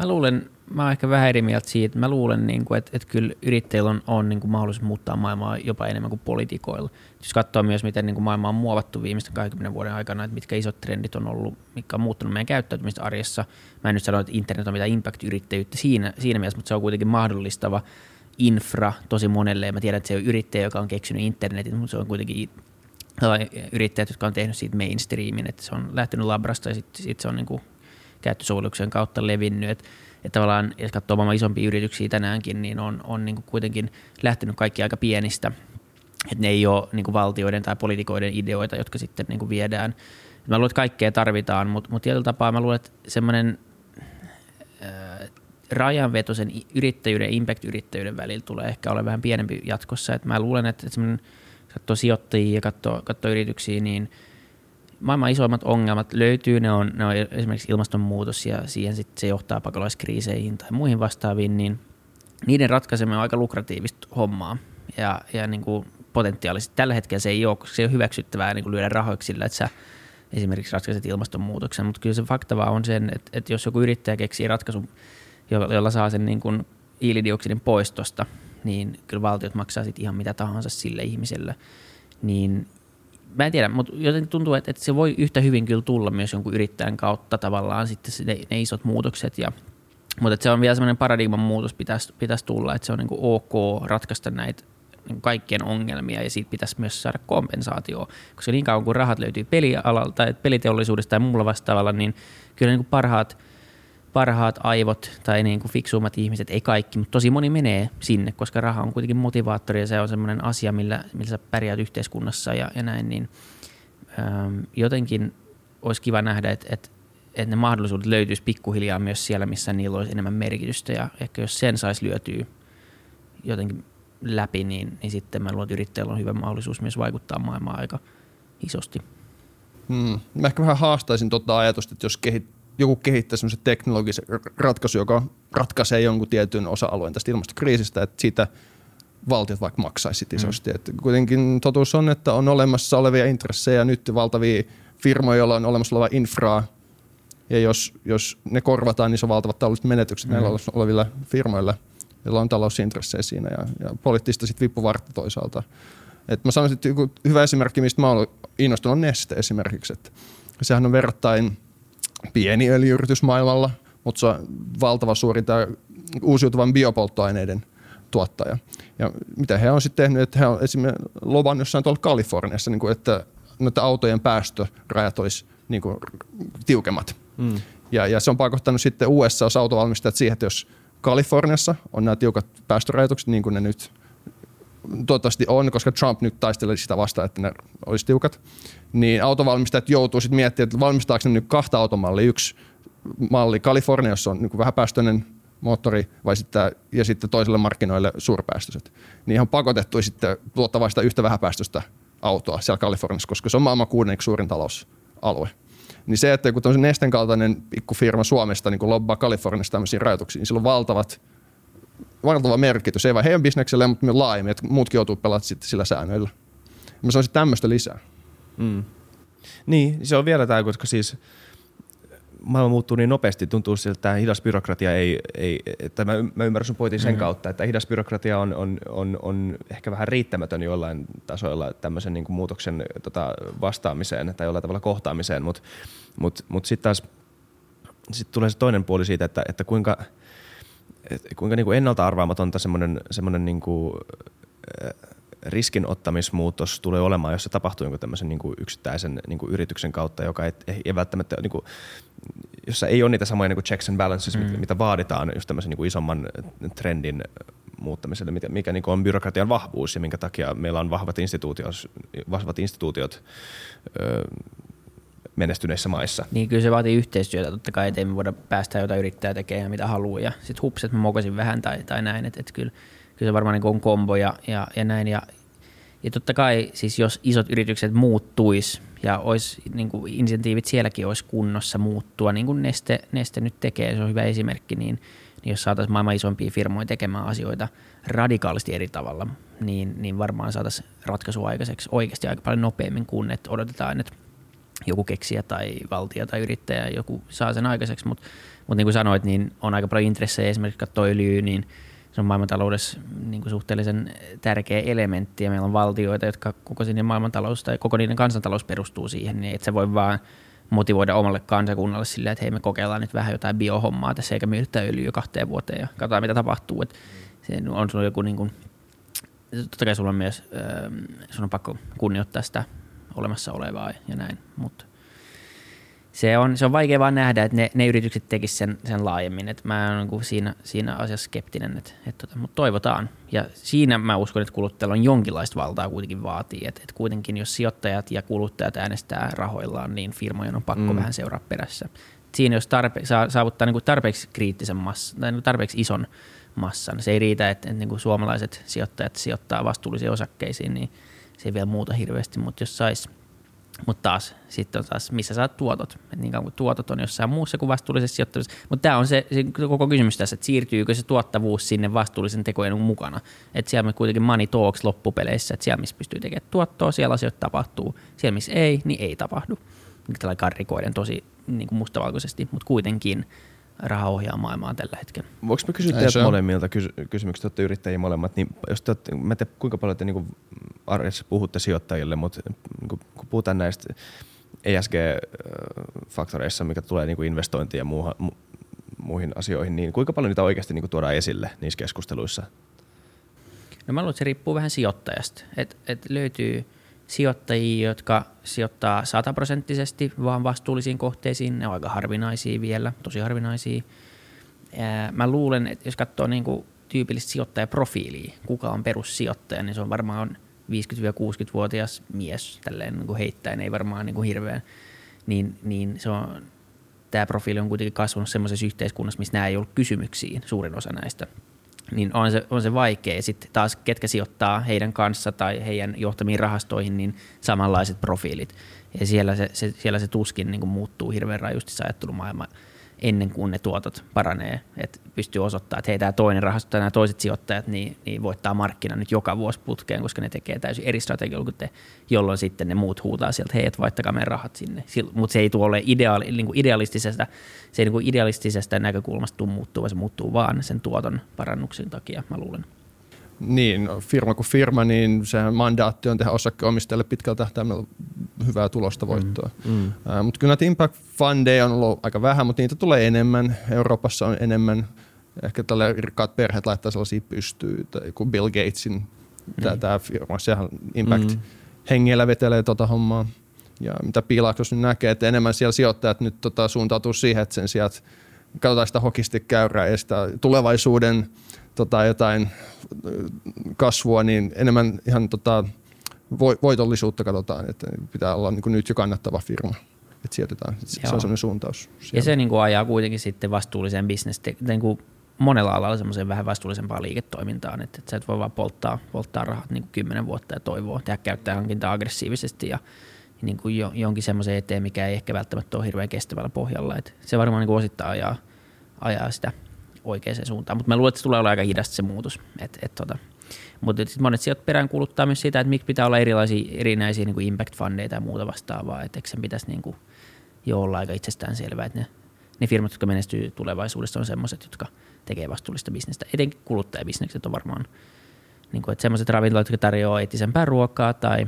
Mä luulen, mä oon ehkä vähän eri mieltä siitä, mä luulen, niin kuin, että, että kyllä yrittäjillä on, on niin kuin mahdollisuus muuttaa maailmaa jopa enemmän kuin poliitikoilla. Jos katsoo myös, miten niin kuin maailma on muovattu viimeisten 20 vuoden aikana, että mitkä isot trendit on ollut, mitkä on muuttunut meidän käyttäytymistä arjessa. Mä en nyt sano, että internet on mitään impact-yrittäjyyttä siinä, siinä mielessä, mutta se on kuitenkin mahdollistava infra tosi monelle. Ja mä tiedän, että se on yrittäjä, joka on keksinyt internetin, mutta se on kuitenkin yrittäjät, jotka on tehnyt siitä mainstreamin, että se on lähtenyt labrasta ja sitten sit se on niin kuin käyttösovelluksen kautta levinnyt. Että et tavallaan, jos katsoo maailman isompia yrityksiä tänäänkin, niin on, on niin kuitenkin lähtenyt kaikki aika pienistä. Että ne ei ole niin valtioiden tai poliitikoiden ideoita, jotka sitten niin viedään. Mä luulen, että kaikkea tarvitaan, mutta, mutta tietyllä tapaa mä luulen, että semmoinen äh, rajanveto sen yrittäjyyden ja impact-yrittäjyyden välillä tulee ehkä olla vähän pienempi jatkossa. Et mä luulen, että, että semmoinen, katsoo sijoittajia ja katsoo, katsoo yrityksiä, niin – maailman isoimmat ongelmat löytyy, ne on, ne on esimerkiksi ilmastonmuutos ja siihen sitten se johtaa pakolaiskriiseihin tai muihin vastaaviin, niin niiden ratkaiseminen on aika lukratiivista hommaa. Ja, ja niin kuin potentiaalisesti tällä hetkellä se ei ole, koska se ei ole hyväksyttävää niin kuin lyödä rahoiksi sillä, että sä esimerkiksi ratkaiset ilmastonmuutoksen, mutta kyllä se fakta vaan on sen, että, että jos joku yrittäjä keksii ratkaisun, jolla saa sen niin kuin hiilidioksidin poistosta, niin kyllä valtiot maksaa sitten ihan mitä tahansa sille ihmiselle, niin mä en tiedä, mutta joten tuntuu, että, että se voi yhtä hyvin kyllä tulla myös jonkun yrittäjän kautta tavallaan sitten ne, ne isot muutokset. Ja, mutta että se on vielä semmoinen paradigman muutos pitäisi, pitäisi tulla, että se on niin kuin ok ratkaista näitä niin kaikkien ongelmia ja siitä pitäisi myös saada kompensaatio, koska niin kauan kuin rahat löytyy pelialalta peliteollisuudesta tai muulla vastaavalla, niin kyllä niin kuin parhaat – parhaat aivot tai niin kuin fiksuimmat ihmiset, ei kaikki, mutta tosi moni menee sinne, koska raha on kuitenkin motivaattori ja se on semmoinen asia, millä, millä sä pärjäät yhteiskunnassa ja, ja näin, niin äm, jotenkin olisi kiva nähdä, että, että, että ne mahdollisuudet löytyisi pikkuhiljaa myös siellä, missä niillä olisi enemmän merkitystä ja ehkä jos sen saisi lyötyä jotenkin läpi, niin, niin sitten mä luulen, että yrittäjällä on hyvä mahdollisuus myös vaikuttaa maailmaan aika isosti. Hmm. Mä ehkä vähän haastaisin tuota ajatusta, että jos kehit, joku kehittää semmoisen teknologisen ratkaisu, joka ratkaisee jonkun tietyn osa-alueen tästä ilmastokriisistä, että siitä valtiot vaikka maksaisi isosti. Mm. Et kuitenkin totuus on, että on olemassa olevia intressejä nyt valtavia firmoja, joilla on olemassa oleva infraa, ja jos, jos ne korvataan, niin se on valtavat taloudelliset menetykset mm. näillä olevilla firmoilla, joilla on talousintressejä siinä ja, ja poliittista sitten vippuvartta toisaalta. Et mä sanoisin, että hyvä esimerkki, mistä mä olen innostunut, on Neste esimerkiksi. Et sehän on verrattain pieni öljyyritys maailmalla, mutta se on valtava suuri tämä uusiutuvan biopolttoaineiden tuottaja. Ja mitä he on sitten tehnyt, että he on esimerkiksi lovan jossain tuolla Kaliforniassa, niin kuin, että noiden autojen päästörajat olisi niin kuin, tiukemmat. Mm. Ja, ja se on pakottanut sitten USA autovalmistajat siihen, että jos Kaliforniassa on nämä tiukat päästörajoitukset, niin kuin ne nyt toivottavasti on, koska Trump nyt taistelee sitä vastaan, että ne olisi tiukat, niin autovalmistajat joutuu sitten miettimään, että valmistaako ne nyt kahta automallia. Yksi malli Kaliforniassa on niin vähäpäästöinen moottori vai sitten, ja sitten toiselle markkinoille suurpäästöiset. Niin ihan pakotettu sitten tuottaa sitä yhtä vähäpäästöistä autoa siellä Kaliforniassa, koska se on maailman kuudenneksi suurin talousalue. Niin se, että kun tämmöisen Nesten kaltainen pikkufirma Suomesta niin lobbaa Kaliforniassa tämmöisiin rajoituksiin, niin sillä on valtavat, valtava merkitys, ei vain heidän bisnekselle, mutta myös laajemmin, että muutkin joutuu pelaamaan sitten sillä säännöillä. Mä sanoisin tämmöistä lisää. Mm. Niin, se on vielä tämä, koska siis maailma muuttuu niin nopeasti, tuntuu siltä, että tämä hidas byrokratia ei, ei että mä, mä ymmärrän sun pointin sen mm. kautta, että hidas byrokratia on, on, on, on ehkä vähän riittämätön jollain tasoilla tämmöisen niin kuin muutoksen tota, vastaamiseen tai jollain tavalla kohtaamiseen, mutta mut, mut sitten taas sit tulee se toinen puoli siitä, että, että kuinka, et, kuinka niin kuin ennalta arvaamatonta semmoinen, semmoinen niin kuin, riskinottamismuutos tulee olemaan, jos se tapahtuu jonkun tämmöisen niin kuin yksittäisen niin kuin yrityksen kautta, joka ei, ei välttämättä, niin kuin, jossa ei ole niitä samoja niin kuin checks and balances, mm. mitä vaaditaan just tämmöisen niin kuin isomman trendin muuttamiselle, mikä, mikä niin on byrokratian vahvuus ja minkä takia meillä on vahvat instituutiot, vahvat instituutiot öö, menestyneissä maissa. Niin kyllä se vaatii yhteistyötä totta kai, ettei me voida päästä jotain yrittäjää tekemään mitä haluaa ja sitten hups, että mä mokasin vähän tai, tai näin, että et kyllä kyllä se varmaan niin on kombo ja, ja, ja näin. Ja, ja totta kai siis jos isot yritykset muuttuis ja olisi, niin kuin insentiivit sielläkin olisi kunnossa muuttua, niin kuin Neste, Neste nyt tekee, se on hyvä esimerkki, niin, niin jos saataisiin maailman isompia firmoja tekemään asioita radikaalisti eri tavalla, niin, niin varmaan saataisiin ratkaisu aikaiseksi oikeasti aika paljon nopeammin kuin että odotetaan, että joku keksiä tai valtio tai yrittäjä joku saa sen aikaiseksi, mutta mut niin kuin sanoit, niin on aika paljon intressejä. Esimerkiksi katsoa öljyä, niin – se on maailmantaloudessa niin kuin suhteellisen tärkeä elementti. Ja meillä on valtioita, jotka koko sinne maailmantalous tai koko niiden kansantalous perustuu siihen, niin että se voi vaan motivoida omalle kansakunnalle sillä, että hei me kokeillaan nyt vähän jotain biohommaa tässä eikä myydä öljyä kahteen vuoteen ja katsotaan mitä tapahtuu. Että se on sulla joku niin kuin, totta kai sulla on myös, äh, sun on pakko kunnioittaa sitä olemassa olevaa ja näin, mutta se on, se on vaikea vaan nähdä, että ne, ne yritykset tekisivät sen, sen laajemmin. Et mä olen niin siinä, siinä asiassa skeptinen, et, et tota, mutta toivotaan. Ja siinä mä uskon, että kuluttajalla on jonkinlaista valtaa kuitenkin vaatii. Että et kuitenkin jos sijoittajat ja kuluttajat äänestää rahoillaan, niin firmojen on pakko mm. vähän seuraa perässä. Siinä jos tarpe, saa, saavuttaa niin kuin tarpeeksi kriittisen massan tai niin tarpeeksi ison massan, se ei riitä, että, että niin kuin suomalaiset sijoittajat sijoittaa vastuullisiin osakkeisiin, niin se ei vielä muuta hirveästi, mutta jos saisi mutta taas, sitten on taas, missä saat tuotot. Et niin kauan kuin tuotot on jossain muussa kuin vastuullisessa sijoittamisessa. Mutta tämä on se, se, koko kysymys tässä, että siirtyykö se tuottavuus sinne vastuullisen tekojen mukana. Että siellä me kuitenkin money talks loppupeleissä, että siellä missä pystyy tekemään tuottoa, siellä asioita tapahtuu. Siellä missä ei, niin ei tapahdu. Tällä karrikoiden tosi niin kuin mustavalkoisesti, mutta kuitenkin raha ohjaa maailmaa tällä hetkellä. Voinko mä kysyä teiltä molemmilta kysy- kysymyksiä, olette yrittäjiä molemmat, niin jos te olette, mä tiedän, kuinka paljon te niin arjessa puhutte sijoittajille, mutta niin kun puhutaan näistä ESG-faktoreissa, mikä tulee niin investointiin ja muuha, mu, muihin asioihin, niin kuinka paljon niitä oikeasti niin tuodaan esille niissä keskusteluissa? No mä luulen, että se riippuu vähän sijoittajasta. Et, et löytyy sijoittajia, jotka sijoittaa sataprosenttisesti vaan vastuullisiin kohteisiin. Ne on aika harvinaisia vielä, tosi harvinaisia. Mä luulen, että jos katsoo niin kuin tyypillistä sijoittajaprofiiliä, kuka on perussijoittaja, niin se on varmaan 50-60-vuotias mies, tälleen niin kuin heittäen, ei varmaan niin kuin hirveän, niin, niin se on, tämä profiili on kuitenkin kasvanut semmoisessa yhteiskunnassa, missä nämä ei ollut kysymyksiin, suurin osa näistä. Niin on se, on se vaikea. Sitten taas ketkä sijoittaa heidän kanssa tai heidän johtamiin rahastoihin, niin samanlaiset profiilit. Ja siellä se, se, siellä se tuskin niin kuin muuttuu hirveän rajusti se ajattelumaailma. maailma ennen kuin ne tuotot paranee. Että pystyy osoittamaan, että hei, tämä toinen rahasto tai nämä toiset sijoittajat niin, niin voittaa markkina nyt joka vuosi putkeen, koska ne tekee täysin eri strategioilla te, jolloin sitten ne muut huutaa sieltä, hei, että vaittakaa meidän rahat sinne. Mutta se ei tule ideaali, niin kuin idealistisesta, se ei niin kuin idealistisesta näkökulmasta tule muuttuu, vaan se muuttuu vaan sen tuoton parannuksen takia, mä luulen. Niin, firma kuin firma, niin sehän mandaatti on tehdä osakkeomistajalle pitkällä tähtäimellä hyvää tulosta voittoa. Mm. Mm. Uh, mutta kyllä näitä impact fundeja on ollut aika vähän, mutta niitä tulee enemmän. Euroopassa on enemmän. Ehkä tällä rikkaat perheet laittaa sellaisia pystyy, kuin Bill Gatesin mm. tämä firma, sehän impact mm. hengellä vetelee tota hommaa. Ja mitä piilaksos nyt näkee, että enemmän siellä sijoittajat nyt tota, suuntautuu siihen, että sen sijaan, että katsotaan sitä hokistikäyrää ja sitä tulevaisuuden tota, jotain kasvua, niin enemmän ihan tota, voitollisuutta katsotaan, että pitää olla niin kuin nyt jo kannattava firma. Että sijoitetaan. Se on sellainen suuntaus. Siellä. Ja se niin kuin ajaa kuitenkin sitten vastuulliseen bisnes, niin kuin monella alalla semmoiseen vähän vastuullisempaan liiketoimintaan, että, että sä et voi vaan polttaa, polttaa rahat niin kuin kymmenen vuotta ja toivoa, tehdä käyttäjähankintaa aggressiivisesti ja niin kuin jo, jonkin semmoisen eteen, mikä ei ehkä välttämättä ole hirveän kestävällä pohjalla. Että se varmaan niin kuin osittain ajaa, ajaa sitä oikeaan suuntaan, mutta mä luulen, että se tulee olla aika hidasta se muutos. Et, et tota. Mutta monet sijoit perään kuuluttaa myös sitä, että miksi pitää olla erilaisia erinäisiä niin kuin impact fundeita ja muuta vastaavaa, että sen pitäisi niin kuin jo olla aika itsestään selvää, että ne, ne firmat, jotka menestyy tulevaisuudessa on semmoiset, jotka tekee vastuullista bisnestä. Etenkin kuluttajabisnekset on varmaan niin kuin, että semmoiset ravintolat, jotka tarjoaa eettisempää ruokaa tai,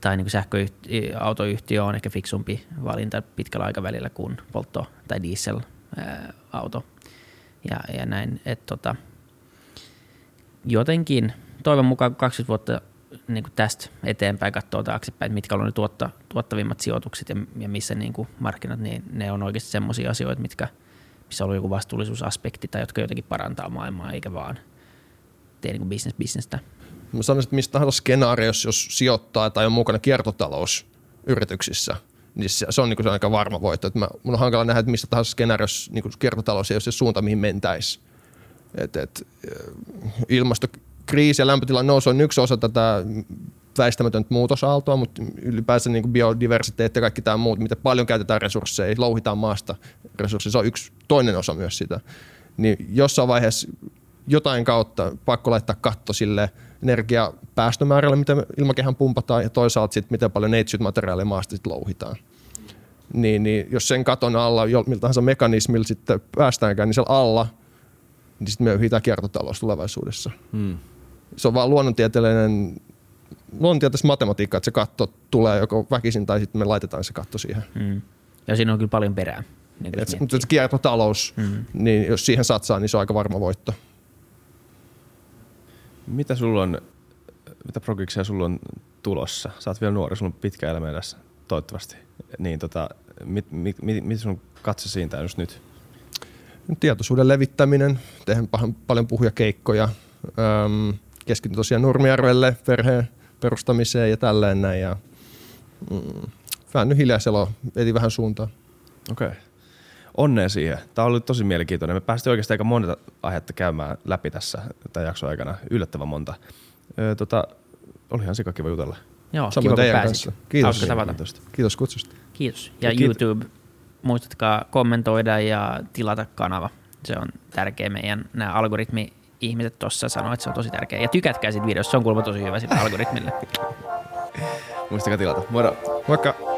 tai niin sähköautoyhtiö on ehkä fiksumpi valinta pitkällä aikavälillä kuin poltto- tai diesel-auto ja, ja näin. Et tota, jotenkin toivon mukaan 20 vuotta niin kuin tästä eteenpäin katsoo taaksepäin, mitkä on ne tuotta, tuottavimmat sijoitukset ja, ja missä niin kuin markkinat, niin ne on oikeasti sellaisia asioita, mitkä, missä on joku vastuullisuusaspekti tai jotka jotenkin parantaa maailmaa, eikä vaan tee niin kuin business bisnestä. Mä sanoisin, että mistä tahansa skenaariossa, jos sijoittaa tai on mukana kiertotalousyrityksissä, niin se, se on niin se aika varma voitto. Että mä, mun on hankala nähdä, että mistä tahansa skenaariossa niin kiertotalous ei ole se suunta, mihin mentäisiin. Et, et, ilmastokriisi ja lämpötilan nousu on yksi osa tätä väistämätöntä muutosaaltoa, mutta ylipäänsä niin biodiversiteetti ja kaikki tämä muut, mitä paljon käytetään resursseja, louhitaan maasta resursseja, se on yksi toinen osa myös sitä. Niin jossain vaiheessa jotain kautta pakko laittaa katto sille energiapäästömäärälle, mitä ilmakehän pumpataan, ja toisaalta sitten miten paljon neitsyt materiaaleja maasta sitten louhitaan. Niin, niin jos sen katon alla, miltä tahansa mekanismilla sitten päästäänkään, niin siellä alla, niin sitten me yhitään kiertotalous tulevaisuudessa. Hmm. Se on vaan luonnontieteellinen luonnontieteellistä matematiikkaa, että se katto tulee joko väkisin tai sitten me laitetaan se katto siihen. Hmm. Ja siinä on kyllä paljon perää. Niin et, mutta se kiertotalous, hmm. niin jos siihen satsaa, niin se on aika varma voitto. Mitä sulla on, mitä progiksia sulla on tulossa? Sä oot vielä nuori, sulla on pitkä elämä edessä, toivottavasti. Niin tota, mit, mit, mit, mit sun katse siitä just nyt? Tietoisuuden levittäminen, tehdään paljon puhuja keikkoja, öm, keskityn tosiaan Nurmijärvelle perheen perustamiseen ja tälleen näin. Ja, mm, vähän nyt hiljaiselo, eti vähän suuntaan. Okei. Okay. Onnea siihen. Tämä oli tosi mielenkiintoinen. Me päästiin oikeastaan aika monta aihetta käymään läpi tässä tämän jakson aikana. Yllättävän monta. Öö, tota, olihan se kiva jutella. Joo, Samoin kiva kun pääsit. Kiitos. Kiitos. Kiitos kutsusta. Kiitos. Ja Kiit- YouTube, muistatkaa kommentoida ja tilata kanava. Se on tärkeä meidän nämä algoritmi ihmiset tuossa sanoo, että se on tosi tärkeä. Ja tykätkää siitä videosta, se on kuulemma tosi hyvä sille algoritmille. Muistakaa tilata. Moro. Moikka.